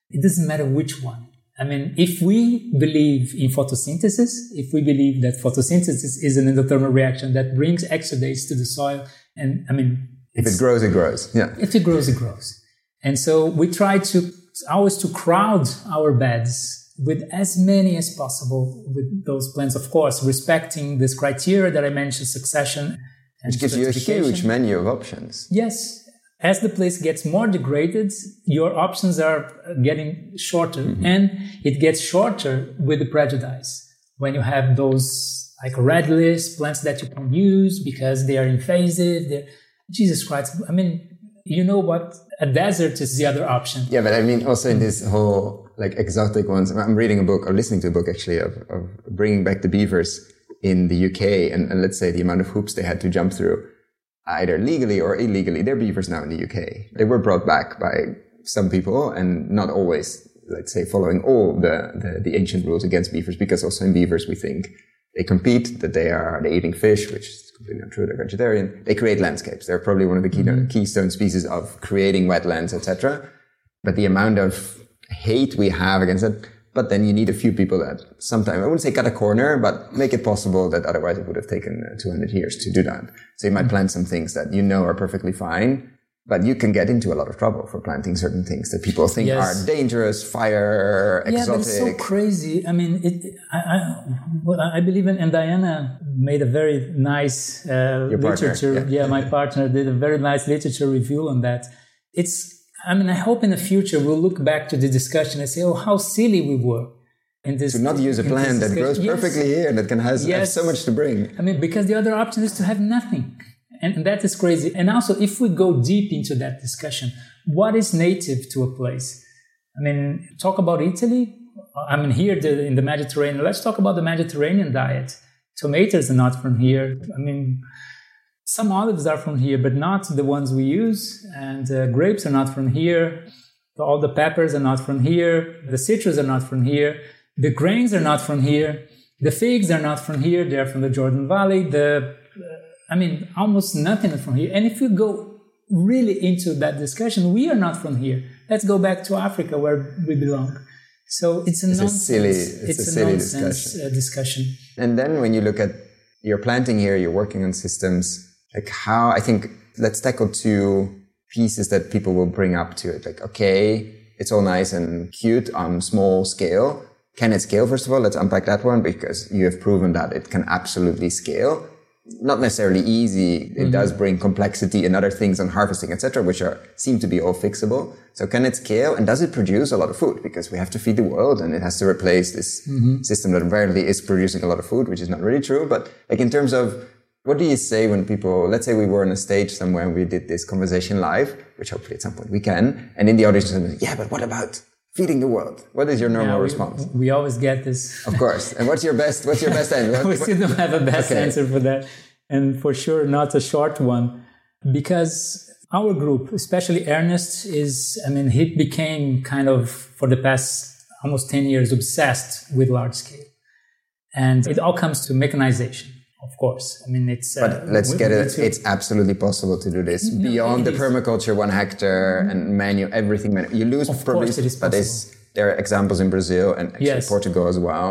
It doesn't matter which one. I mean, if we believe in photosynthesis, if we believe that photosynthesis is an endothermal reaction that brings exudates to the soil, and I mean, if it grows, it grows. Yeah. If it grows, it grows. And so we try to always to crowd our beds with as many as possible with those plants, of course, respecting this criteria that I mentioned, succession which gives you a huge menu of options. Yes. As the place gets more degraded, your options are getting shorter mm-hmm. and it gets shorter with the prejudice. When you have those like red list plants that you can use because they are invasive, they're, Jesus Christ. I mean, you know what? A desert is the other option. Yeah, but I mean, also in this whole like exotic ones, I'm reading a book or listening to a book actually of, of bringing back the beavers in the UK and, and, let's say the amount of hoops they had to jump through, either legally or illegally, they're beavers now in the UK. They were brought back by some people and not always, let's say, following all the, the, the ancient rules against beavers, because also in beavers we think they compete, that they are they eating fish, which is completely untrue, they're vegetarian. They create landscapes. They're probably one of the key, mm-hmm. keystone species of creating wetlands, etc. But the amount of hate we have against it, but then you need a few people that sometimes, I wouldn't say cut a corner, but make it possible that otherwise it would have taken uh, 200 years to do that. So you might plant some things that you know are perfectly fine, but you can get into a lot of trouble for planting certain things that people think yes. are dangerous, fire, exotic. Yeah, but it's so crazy. I mean, it, I, I, well, I believe in, and Dayana made a very nice uh, literature. Yeah. yeah, my partner did a very nice literature review on that. It's I mean, I hope in the future we'll look back to the discussion and say, oh, how silly we were. In this, to not use a plant that grows perfectly yes. here that can has, yes. so much to bring. I mean, because the other option is to have nothing. And that is crazy. And also, if we go deep into that discussion, what is native to a place? I mean, talk about Italy. I mean, here the, in the Mediterranean, let's talk about the Mediterranean diet. Tomatoes are not from here. I mean, some olives are from here, but not the ones we use. And uh, grapes are not from here. All the peppers are not from here. The citrus are not from here. The grains are not from here. The figs are not from here. They're from the Jordan Valley. The, uh, I mean, almost nothing is from here. And if you go really into that discussion, we are not from here. Let's go back to Africa where we belong. So it's a, it's nonsense. A silly, it's, it's a, a silly discussion. Uh, discussion. And then when you look at you're planting here, you're working on systems like how I think let's tackle two pieces that people will bring up to it. Like, okay, it's all nice and cute on small scale. Can it scale? First of all, let's unpack that one because you have proven that it can absolutely scale. Not necessarily easy. It mm-hmm. does bring complexity and other things on harvesting, etc., which are seem to be all fixable. So can it scale? And does it produce a lot of food? Because we have to feed the world, and it has to replace this mm-hmm. system that apparently is producing a lot of food, which is not really true. But like in terms of What do you say when people, let's say we were on a stage somewhere and we did this conversation live, which hopefully at some point we can, and in the audience, yeah, but what about feeding the world? What is your normal Yeah, we, response? We always get this. Of course. And what's your best? What's your best answer? we still don't have a best Okay. answer for that. And for sure, not a short one. Because our group, especially Ernest, is, I mean, he became kind of, for the past almost 10 years, obsessed with large scale. And it all comes to mechanization, of course. I mean, it's. uh, But let's we- get we it. need to- It's absolutely possible to do this No, beyond the is. permaculture, one hectare and manu, everything. Manu- you lose Of probably, course it is but it's, there are examples in Brazil and actually Yes. Portugal as well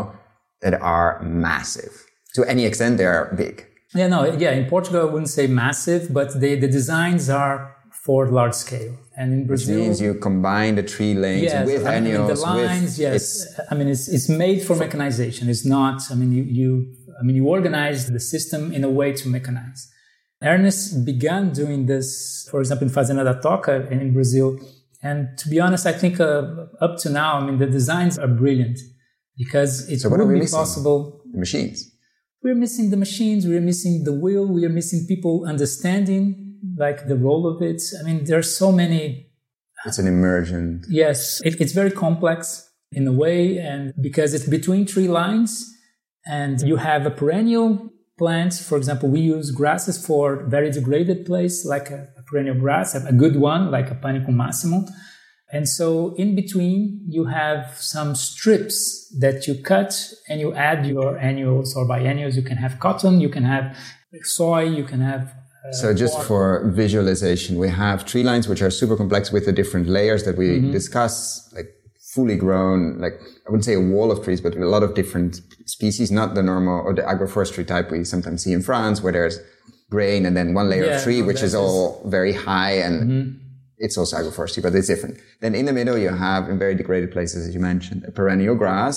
that are massive. To any extent, they are big. Yeah, no, yeah. In Portugal, I wouldn't say massive, but the, the designs are for large scale. And in Which Brazil, means you combine the tree lanes yes, with I mean, annuals. the lines, with, yes. it's- I mean, it's, it's made for mechanization. It's not, I mean, you, you, I mean, you organize the system in a way to mechanize. Ernest began doing this, for example, in Fazenda da Toca in Brazil. And to be honest, I think uh, up to now, I mean, the designs are brilliant because it So what would are we be missing? possible the machines. we're missing the machines we're missing the will we are missing people understanding like the role of it i mean there are so many It's an immersion. yes it, it's very complex in a way and because it's between three lines and you have a perennial plant for example we use grasses for very degraded place like a, a perennial grass a good one like a panicum massimo and so in between, you have some strips that you cut and you add your annuals or biennials. You can have cotton, you can have soy, you can have. Uh, So just for visualization, we have tree lines which are super complex with the different layers that we Mm-hmm. discuss, like fully grown, like I wouldn't say a wall of trees, but a lot of different species, not the normal or the agroforestry type we sometimes see in France, where there's grain and then one layer Yeah, of tree, which is all very high and mm-hmm. it's also agroforestry, but it's different. Then in the middle, you have in very degraded places, as you mentioned, a perennial grass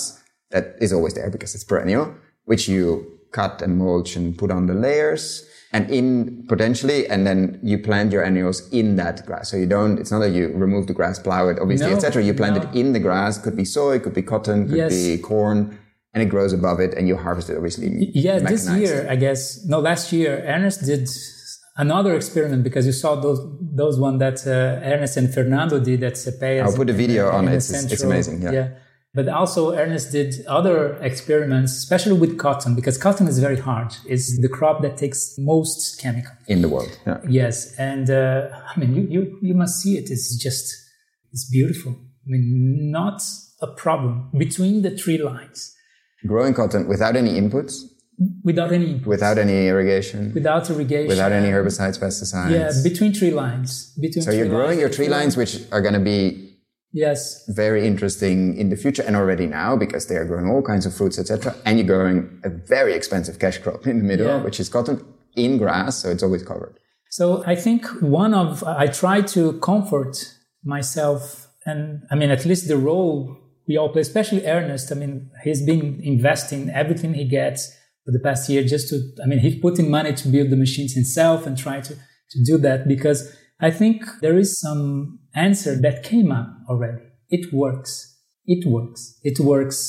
that is always there because it's perennial, which you cut and mulch and put on the layers and in potentially, and then you plant your annuals in that grass. So you don't, it's not that you remove the grass, plow it, obviously, No, etc. You plant no. it in the grass. Could be soy, could be cotton, could Yes. be corn, and it grows above it and you harvest it obviously. Yeah, this year, I guess, no, last year, Ernest did another experiment because you saw those those one that uh, Ernest and Fernando did at Cepeda. I'll put a video on it. It's- it's amazing, yeah. But also Ernest did other experiments, especially with cotton, because cotton is very hard. It's the crop that takes most chemical. in the world. Yeah. Yes, and uh, I mean, you, you you must see it. It's just it's beautiful. I mean, not a problem between the tree lines, Growing cotton without any inputs, without any without any irrigation, without irrigation, without any herbicides, pesticides. Yeah, between tree lines. Between So you're growing lines, your tree lines, which are going to be Yes, very interesting in the future and already now because they are growing all kinds of fruits, etc. And you're growing a very expensive cash crop in the middle, Yeah. which is cotton in grass, so it's always covered. So I think one of I try to comfort myself, and I mean at least the role we all play, especially Ernest. I mean he's been investing everything he gets for the past year just to. I mean he's putting money to build the machines himself and try to to do that because I think there is some answer that came up already. It works. It works. It works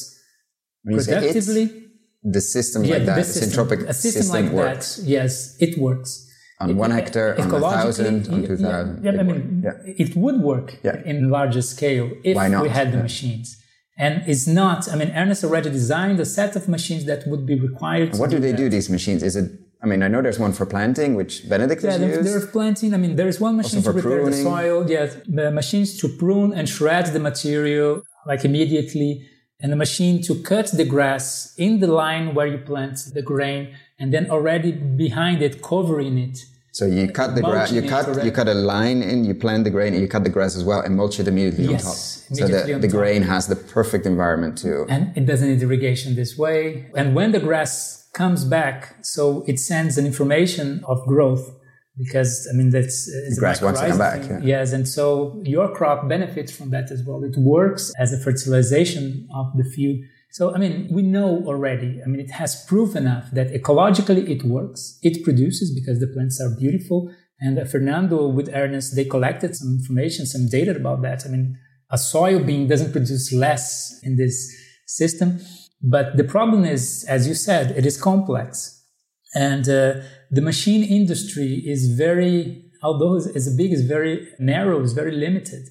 When you say it's, productively. the system Yeah, like that, the system, a system, system, like works. that, yes, it works. On It- one hectare, on a thousand, on two thousand. Yeah, it I mean. Yeah. it would work Yeah. in larger scale if we had the Yeah. machines. And it's not, I mean, Ernest already designed a set of machines that would be required. to What do they that. do, these machines? Is it, I mean, I know there's one for planting, which Benedict Yeah, used. there's planting. I mean, there is one machine to prepare the soil. Yeah, the machines to prune and shred the material like immediately, and a machine to cut the grass in the line where you plant the grain, and then already behind it, covering it. So you cut the grass, you cut you cut a line in, you plant the grain, and you cut the grass as well, and mulch it immediately Yes, on top. So immediately that on the top. grain has the perfect environment too. and it doesn't need irrigation this way. And when the grass comes back, so it sends an information of growth because I mean that's a grass wants to come back, yeah. Yes, and so your crop benefits from that as well. It works as a fertilization of the field. So I mean, we know already. I mean, it has proof enough that ecologically it works. It produces because the plants are beautiful. And uh, Fernando with Ernest, they collected some information, some data about that. I mean, a soy bean doesn't produce less in this system. But the problem is, as you said, it is complex. And uh, the machine industry is very, although it's big, is very narrow, is very limited.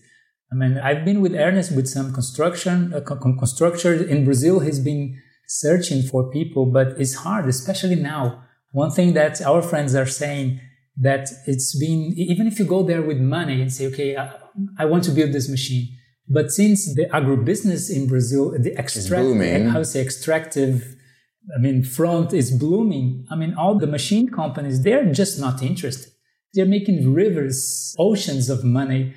I mean, I've been with Ernest with some construction, uh, constructor in Brazil. He's been searching for people, but it's hard, especially now. One thing that our friends are saying that it's been, even if you go there with money and say, okay, I, I want to build this machine. But since the agribusiness in Brazil, the extract, how say extractive, I mean, front is blooming. I mean, all the machine companies, they're just not interested. They're making rivers, oceans of money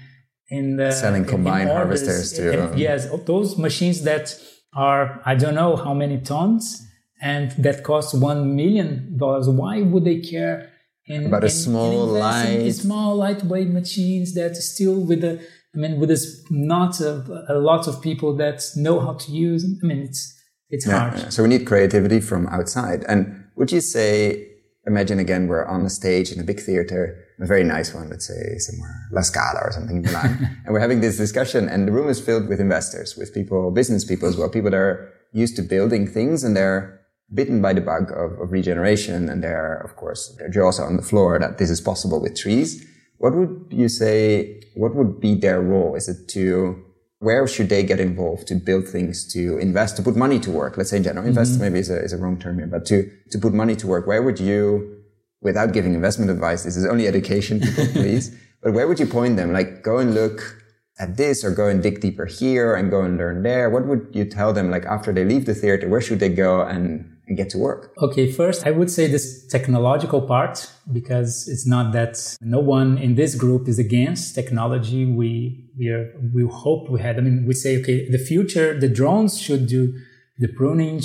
in the, selling combine harvesters to um, yes, those machines that are I don't know how many tons and that cost one million dollars. Why would they care? In, about a small light, small lightweight machines that still with the I mean, with this not a, a lot of people that know how to use. I mean, it's it's yeah, hard. Yeah. So we need creativity from outside. And would you say, imagine again, we're on a stage in a big theater, a very nice one, let's say somewhere La Scala or something in Milan, and we're having this discussion, and the room is filled with investors, with people, business people as well, people that are used to building things, and they're bitten by the bug of, of regeneration, and they're, of course, they're also on the floor that this is possible with trees. What would you say, what would be their role? Is it to, where should they get involved to build things, to invest, to put money to work? Let's say in general, invest mm-hmm. maybe is a, is a wrong term here, but to, to put money to work, where would you, without giving investment advice, this is only education, people, please, but where would you point them? Like go and look at this or go and dig deeper here and go and learn there. What would you tell them? Like after they leave the theater, where should they go and and get to work? Okay, first, I would say this technological part, because it's not that no one in this group is against technology. We, we are, we hope we had, I mean, we say, okay, the future, the drones should do the pruning.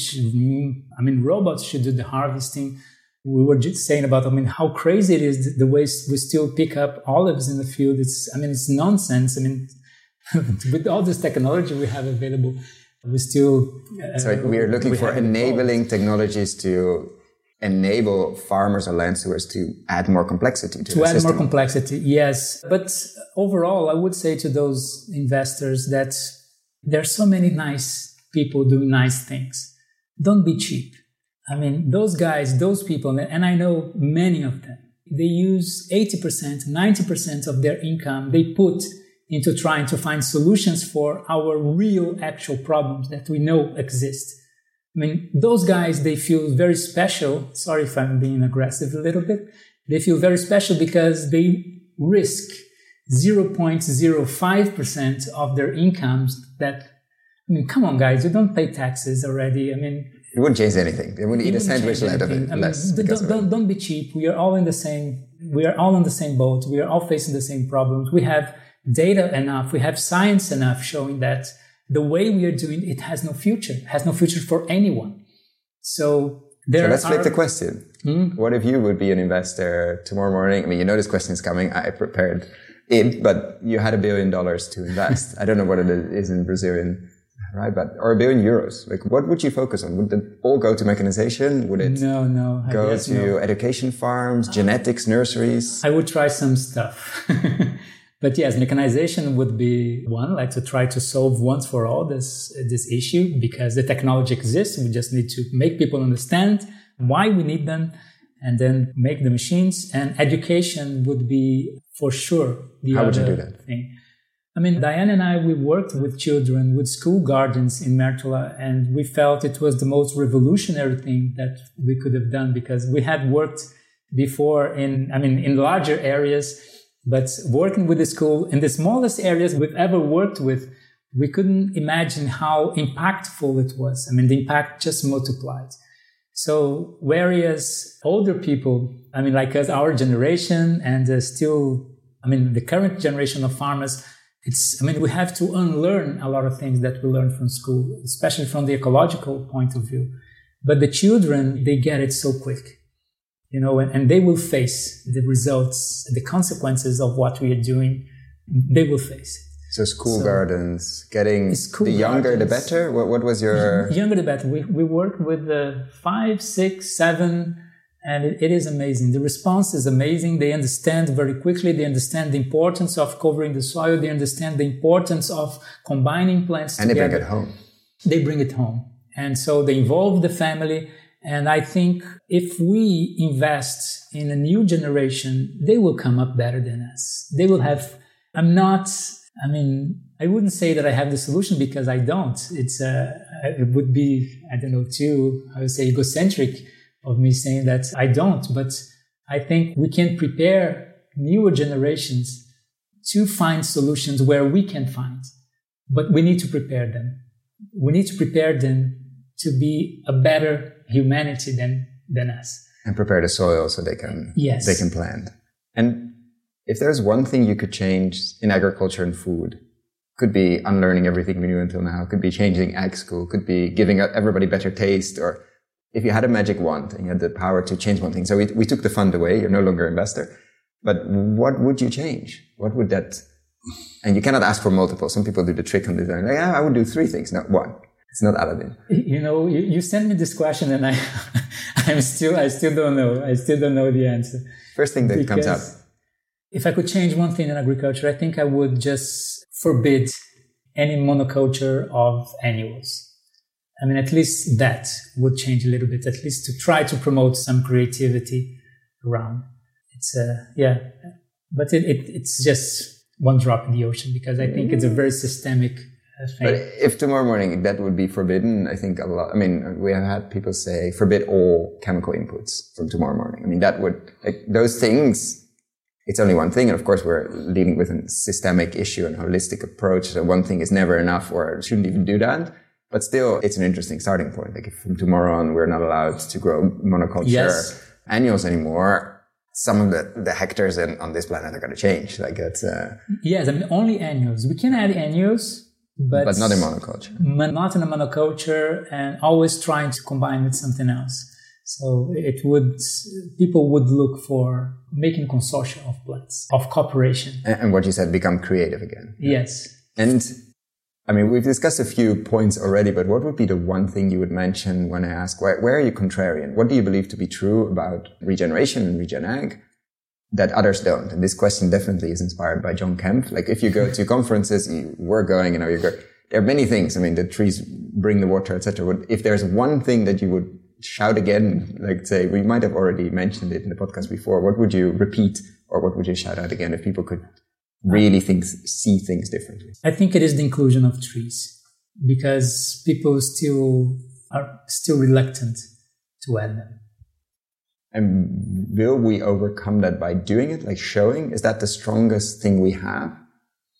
I mean, robots should do the harvesting. We were just saying about, I mean, how crazy it is the way we still pick up olives in the field. It's, I mean, it's nonsense. I mean, with all this technology we have available, we still uh, so we are looking we for enabling technologies to enable farmers or land stewards to add more complexity to, to add system. more complexity yes. But overall i would say to those investors that there are so many nice people doing nice things. Don't be cheap. I mean those guys those people and i know many of them they use 80% 90% of their income they put into trying to find solutions for our real actual problems that we know exist. I mean, those guys, they feel very special. Sorry if I'm being aggressive a little bit. They feel very special because they risk 0.05% of their incomes that, I mean, come on, guys, you don't pay taxes already. I mean, it wouldn't change anything. They wouldn't eat a sandwich out of it. I mean, don't, don't, don't be cheap. We are all in the same, we are all on the same boat. We are all facing the same problems. We have data enough, we have science enough showing that the way we are doing it has no future, has no future for anyone. So there so let's are, flip the question. Hmm? What if you would be an investor tomorrow morning? I mean, you know this question is coming. I prepared it, but you had a billion dollars to invest. I don't know what it is in Brazilian, right? But or a billion euros. Like, what would you focus on? Would it all go to mechanization? Would it no, no, go to no. education farms, genetics, nurseries? I would try some stuff. But yes, mechanization would be one, like to try to solve once for all this, this issue because the technology exists. We just need to make people understand why we need them and then make the machines. And education would be for sure the How other would you do that? thing. I mean, Dayana and I, we worked with children, with school gardens in Mertola, and we felt it was the most revolutionary thing that we could have done because we had worked before in, I mean, in larger areas but working with the school in the smallest areas we've ever worked with, we couldn't imagine how impactful it was. I mean, the impact just multiplied. So, whereas older people, I mean, like us, our generation, and uh, still, I mean, the current generation of farmers, it's, I mean, we have to unlearn a lot of things that we learned from school, especially from the ecological point of view. But the children, they get it so quick you know, and, and they will face the results, the consequences of what we are doing. They will face. So school so, gardens, getting school the younger gardens, the better. What, what was your younger the better? We we work with the five, six, seven, and it, it is amazing. The response is amazing. They understand very quickly. They understand the importance of covering the soil. They understand the importance of combining plants and together. they bring it home. They bring it home, and so they involve the family And I think if we invest in a new generation, they will come up better than us. They will have, I'm not, I mean, I wouldn't say that I have the solution because I don't. It's, uh, it would be, I don't know, too, I would say egocentric of me saying that I don't, but I think we can prepare newer generations to find solutions where we can find, but we need to prepare them. We need to prepare them to be a better humanity than, than us. And prepare the soil so they can, yes. they can plant. And if there's one thing you could change in agriculture and food, could be unlearning everything we knew until now, could be changing ag school, could be giving everybody better taste, or if you had a magic wand and you had the power to change one thing. So we, we took the fund away. You're no longer an investor. But what would you change? What would that, and you cannot ask for multiple. Some people do the trick on. Like, yeah, I would do three things, not one. It's not Aladdin. You know, you, you sent me this question and I, I'm still, I still don't know. I still don't know the answer. First thing that because comes up. If I could change one thing in agriculture, I think I would just forbid any monoculture of annuals. I mean, at least that would change a little bit, at least to try to promote some creativity around. It's, uh, yeah, but it, it, it's just one drop in the ocean because I think it's a very systemic. But if tomorrow morning that would be forbidden, I think a lot, I mean, we have had people say forbid all chemical inputs from tomorrow morning. I mean, that would, like, those things, it's only one thing. And of course, we're dealing with a systemic issue and holistic approach. So one thing is never enough or shouldn't even do that. But still, it's an interesting starting point. Like if from tomorrow on, we're not allowed to grow monoculture yes. annuals anymore, some of the, the hectares in, on this planet are going to change. Like it's, uh, yes, I mean, only annuals. We can add annuals, but, but not in monoculture. Not in a monoculture and always trying to combine with something else. So it would, people would look for making consortia of plants, of cooperation. And, and what you said, become creative again. Yes. And I mean, we've discussed a few points already, but what would be the one thing you would mention when I ask, where, where are you contrarian? What do you believe to be true about regeneration and regen ag that others don't? And this question definitely is inspired by John Kempf. Like if you go to conferences, you were going, you know, you go, there are many things. I mean, the trees bring the water, etc. But if there's one thing that you would shout again, like say, we might have already mentioned it in the podcast before. What would you repeat or what would you shout out again if people could really think, see things differently? I think it is the inclusion of trees because people still are still reluctant to add them. And will we overcome that by doing it, like showing? Is that the strongest thing we have?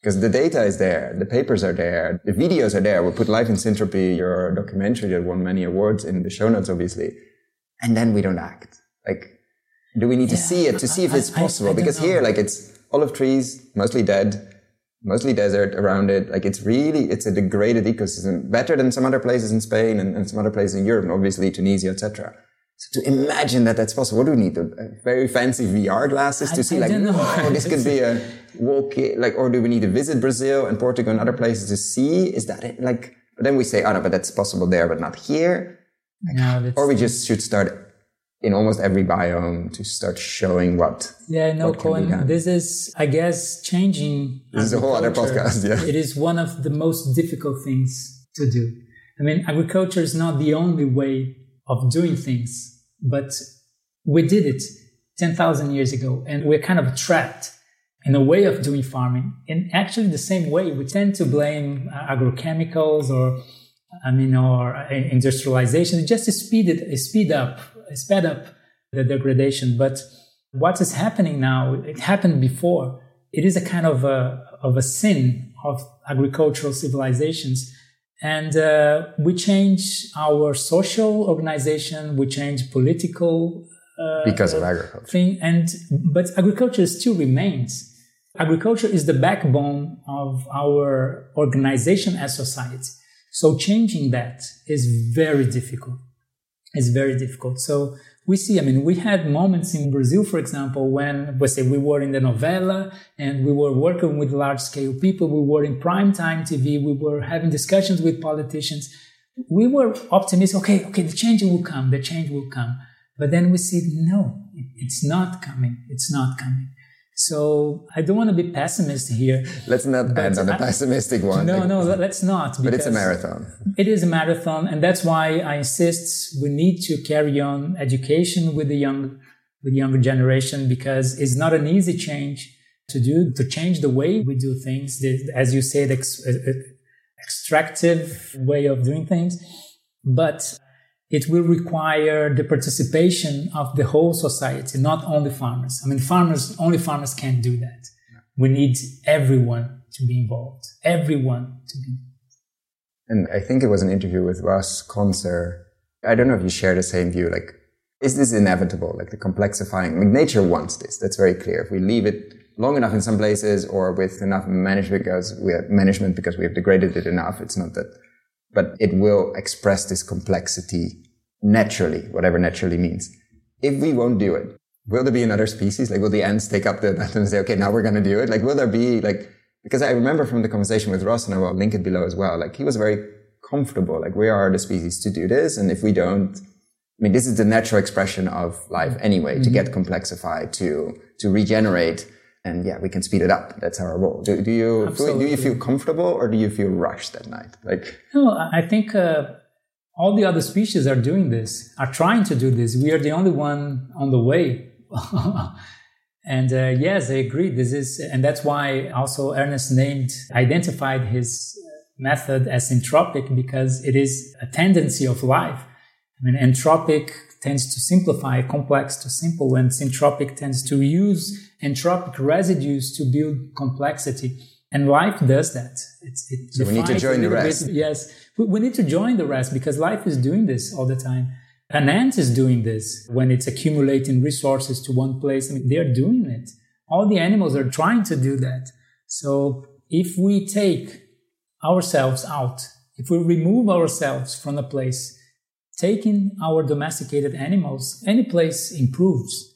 Because the data is there, the papers are there, the videos are there. We'll put Life in Syntropy, your documentary that won many awards in the show notes, obviously. And then we don't act. Like, do we need yeah, to see it to see if I, it's possible? I, I because here, like, it's olive trees, mostly dead, mostly desert around it. Like, it's really, it's a degraded ecosystem, better than some other places in Spain and, and some other places in Europe, and obviously Tunisia, etc. So to imagine that that's possible, what do we need? A very fancy VR glasses to I, see, I like, oh, this could be a walk, like, or do we need to visit Brazil and Portugal and other places to see? Is that it? Like, but then we say, oh no, but that's possible there, but not here. no, or we just should start in almost every biome to start showing what. Yeah, no, what Koen, this is, I guess, changing. This is a whole other podcast. Yeah. It is one of the most difficult things to do. I mean, agriculture is not the only way of doing things, but we did it 10,000 years ago and we're kind of trapped in a way of doing farming. In actually the same way, we tend to blame uh, agrochemicals or, I mean, or uh, industrialization just to speed it, speed up, speed up the degradation. But what is happening now, it happened before. It is a kind of a, of a sin of agricultural civilizations and uh, we change our social organization we change political uh, because of agriculture. thing and but agriculture still remains. Agriculture is the backbone of our organization as society. So changing that is very difficult. It's very difficult. So we see, I mean, we had moments in Brazil, for example, when we say we were in the novella and we were working with large scale people. We were in prime time TV. We were having discussions with politicians. We were optimistic. Okay. Okay. The change will come. The change will come. But then we see, no, it's not coming. It's not coming. So I don't want to be pessimist here. Let's not end on a pessimistic one. No, no, let's not. But it's a marathon. It is a marathon, and that's why I insist we need to carry on education with the young, with the younger generation because it's not an easy change to do to change the way we do things. As you said, ex- extractive way of doing things, but it will require the participation of the whole society, not only farmers. I mean, farmers, only farmers can't do that. We need everyone to be involved. Everyone to be. And I think it was an interview with Russ Conser. I don't know if you share the same view. Like, is this inevitable? Like the complexifying, I mean, nature wants this. That's very clear. If we leave it long enough in some places or with enough management because we have management because we have degraded it enough, it's not that but it will express this complexity naturally, whatever naturally means. If we won't do it, will there be another species? Like, will the ants take up the baton and say, okay, now we're going to do it? Like, will there be like, because I remember from the conversation with Ross and I will link it below as well. Like, he was very comfortable. Like, we are the species to do this. And if we don't, I mean, this is the natural expression of life anyway, mm-hmm. to get complexified, to, to regenerate and yeah, we can speed it up. That's our role. Do, do you feel, do you feel comfortable or do you feel rushed at night? Like no, I think uh, all the other species are doing this, are trying to do this. We are the only one on the way. and uh, yes, I agree. This is, and that's why also Ernest named, identified his method as syntropic because it is a tendency of life. I mean, entropic tends to simplify complex to simple and syntropic tends to use entropic residues to build complexity. And life does that. It's, it so we need to join the rest. Bit, yes, we need to join the rest because life is doing this all the time. An ant is doing this when it's accumulating resources to one place. I mean, they're doing it. All the animals are trying to do that. So if we take ourselves out, if we remove ourselves from a place taking our domesticated animals, any place improves.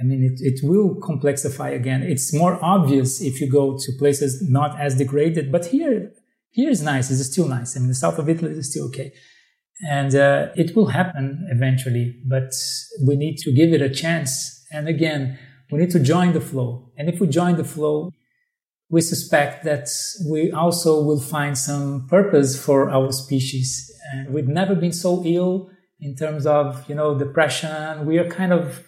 I mean, it, it will complexify again. It's more obvious if you go to places not as degraded, but here, here is nice. It's still nice. I mean, the south of Italy is still okay. And uh, it will happen eventually, but we need to give it a chance. And again, we need to join the flow. And if we join the flow, we suspect that we also will find some purpose for our species. And we've never been so ill in terms of, you know, depression. We are kind of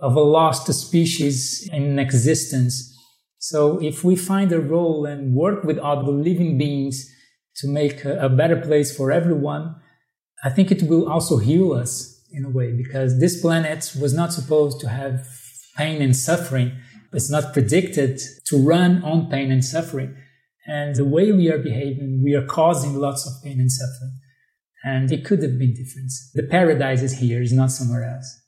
of a lost species in existence. So if we find a role and work with other living beings to make a, a better place for everyone, I think it will also heal us in a way because this planet was not supposed to have pain and suffering it's not predicted to run on pain and suffering. And the way we are behaving, we are causing lots of pain and suffering. And it could have been different. The paradise is here, is not somewhere else.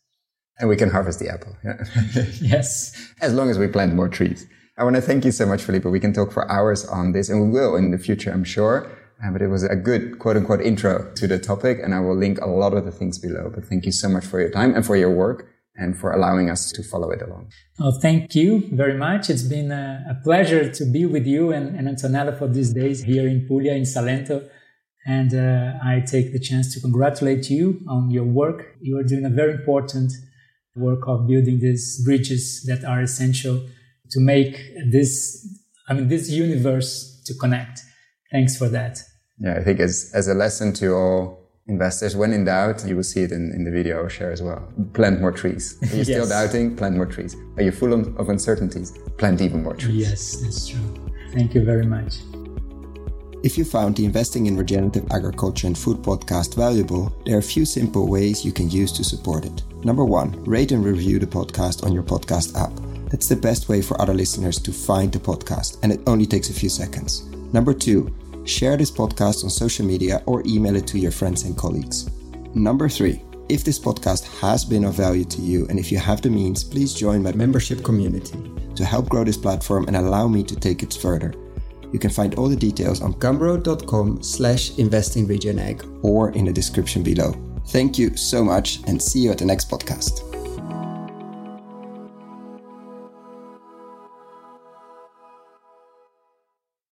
And we can harvest the apple. Yeah. yes. As long as we plant more trees. I want to thank you so much, Felipe. We can talk for hours on this and we will in the future, I'm sure. Uh, but it was a good quote unquote intro to the topic and I will link a lot of the things below. But thank you so much for your time and for your work and for allowing us to follow it along. Oh, thank you very much. It's been a, a pleasure to be with you and, and, Antonella for these days here in Puglia, in Salento. And uh, I take the chance to congratulate you on your work. You are doing a very important work of building these bridges that are essential to make this, I mean, this universe to connect. Thanks for that. Yeah, I think as, as a lesson to all investors, when in doubt, you will see it in, in the video I'll share as well. Plant more trees. Are you yes. still doubting? Plant more trees. Are you full of uncertainties? Plant even more trees. Yes, that's true. Thank you very much. If you found the Investing in Regenerative Agriculture and Food podcast valuable, there are a few simple ways you can use to support it. Number one, rate and review the podcast on your podcast app. That's the best way for other listeners to find the podcast, and it only takes a few seconds. Number two, share this podcast on social media or email it to your friends and colleagues. Number three, if this podcast has been of value to you and if you have the means, please join my membership community to help grow this platform and allow me to take it further. You can find all the details on gumroad.com slash investingregen or in the description below. Thank you so much and see you at the next podcast.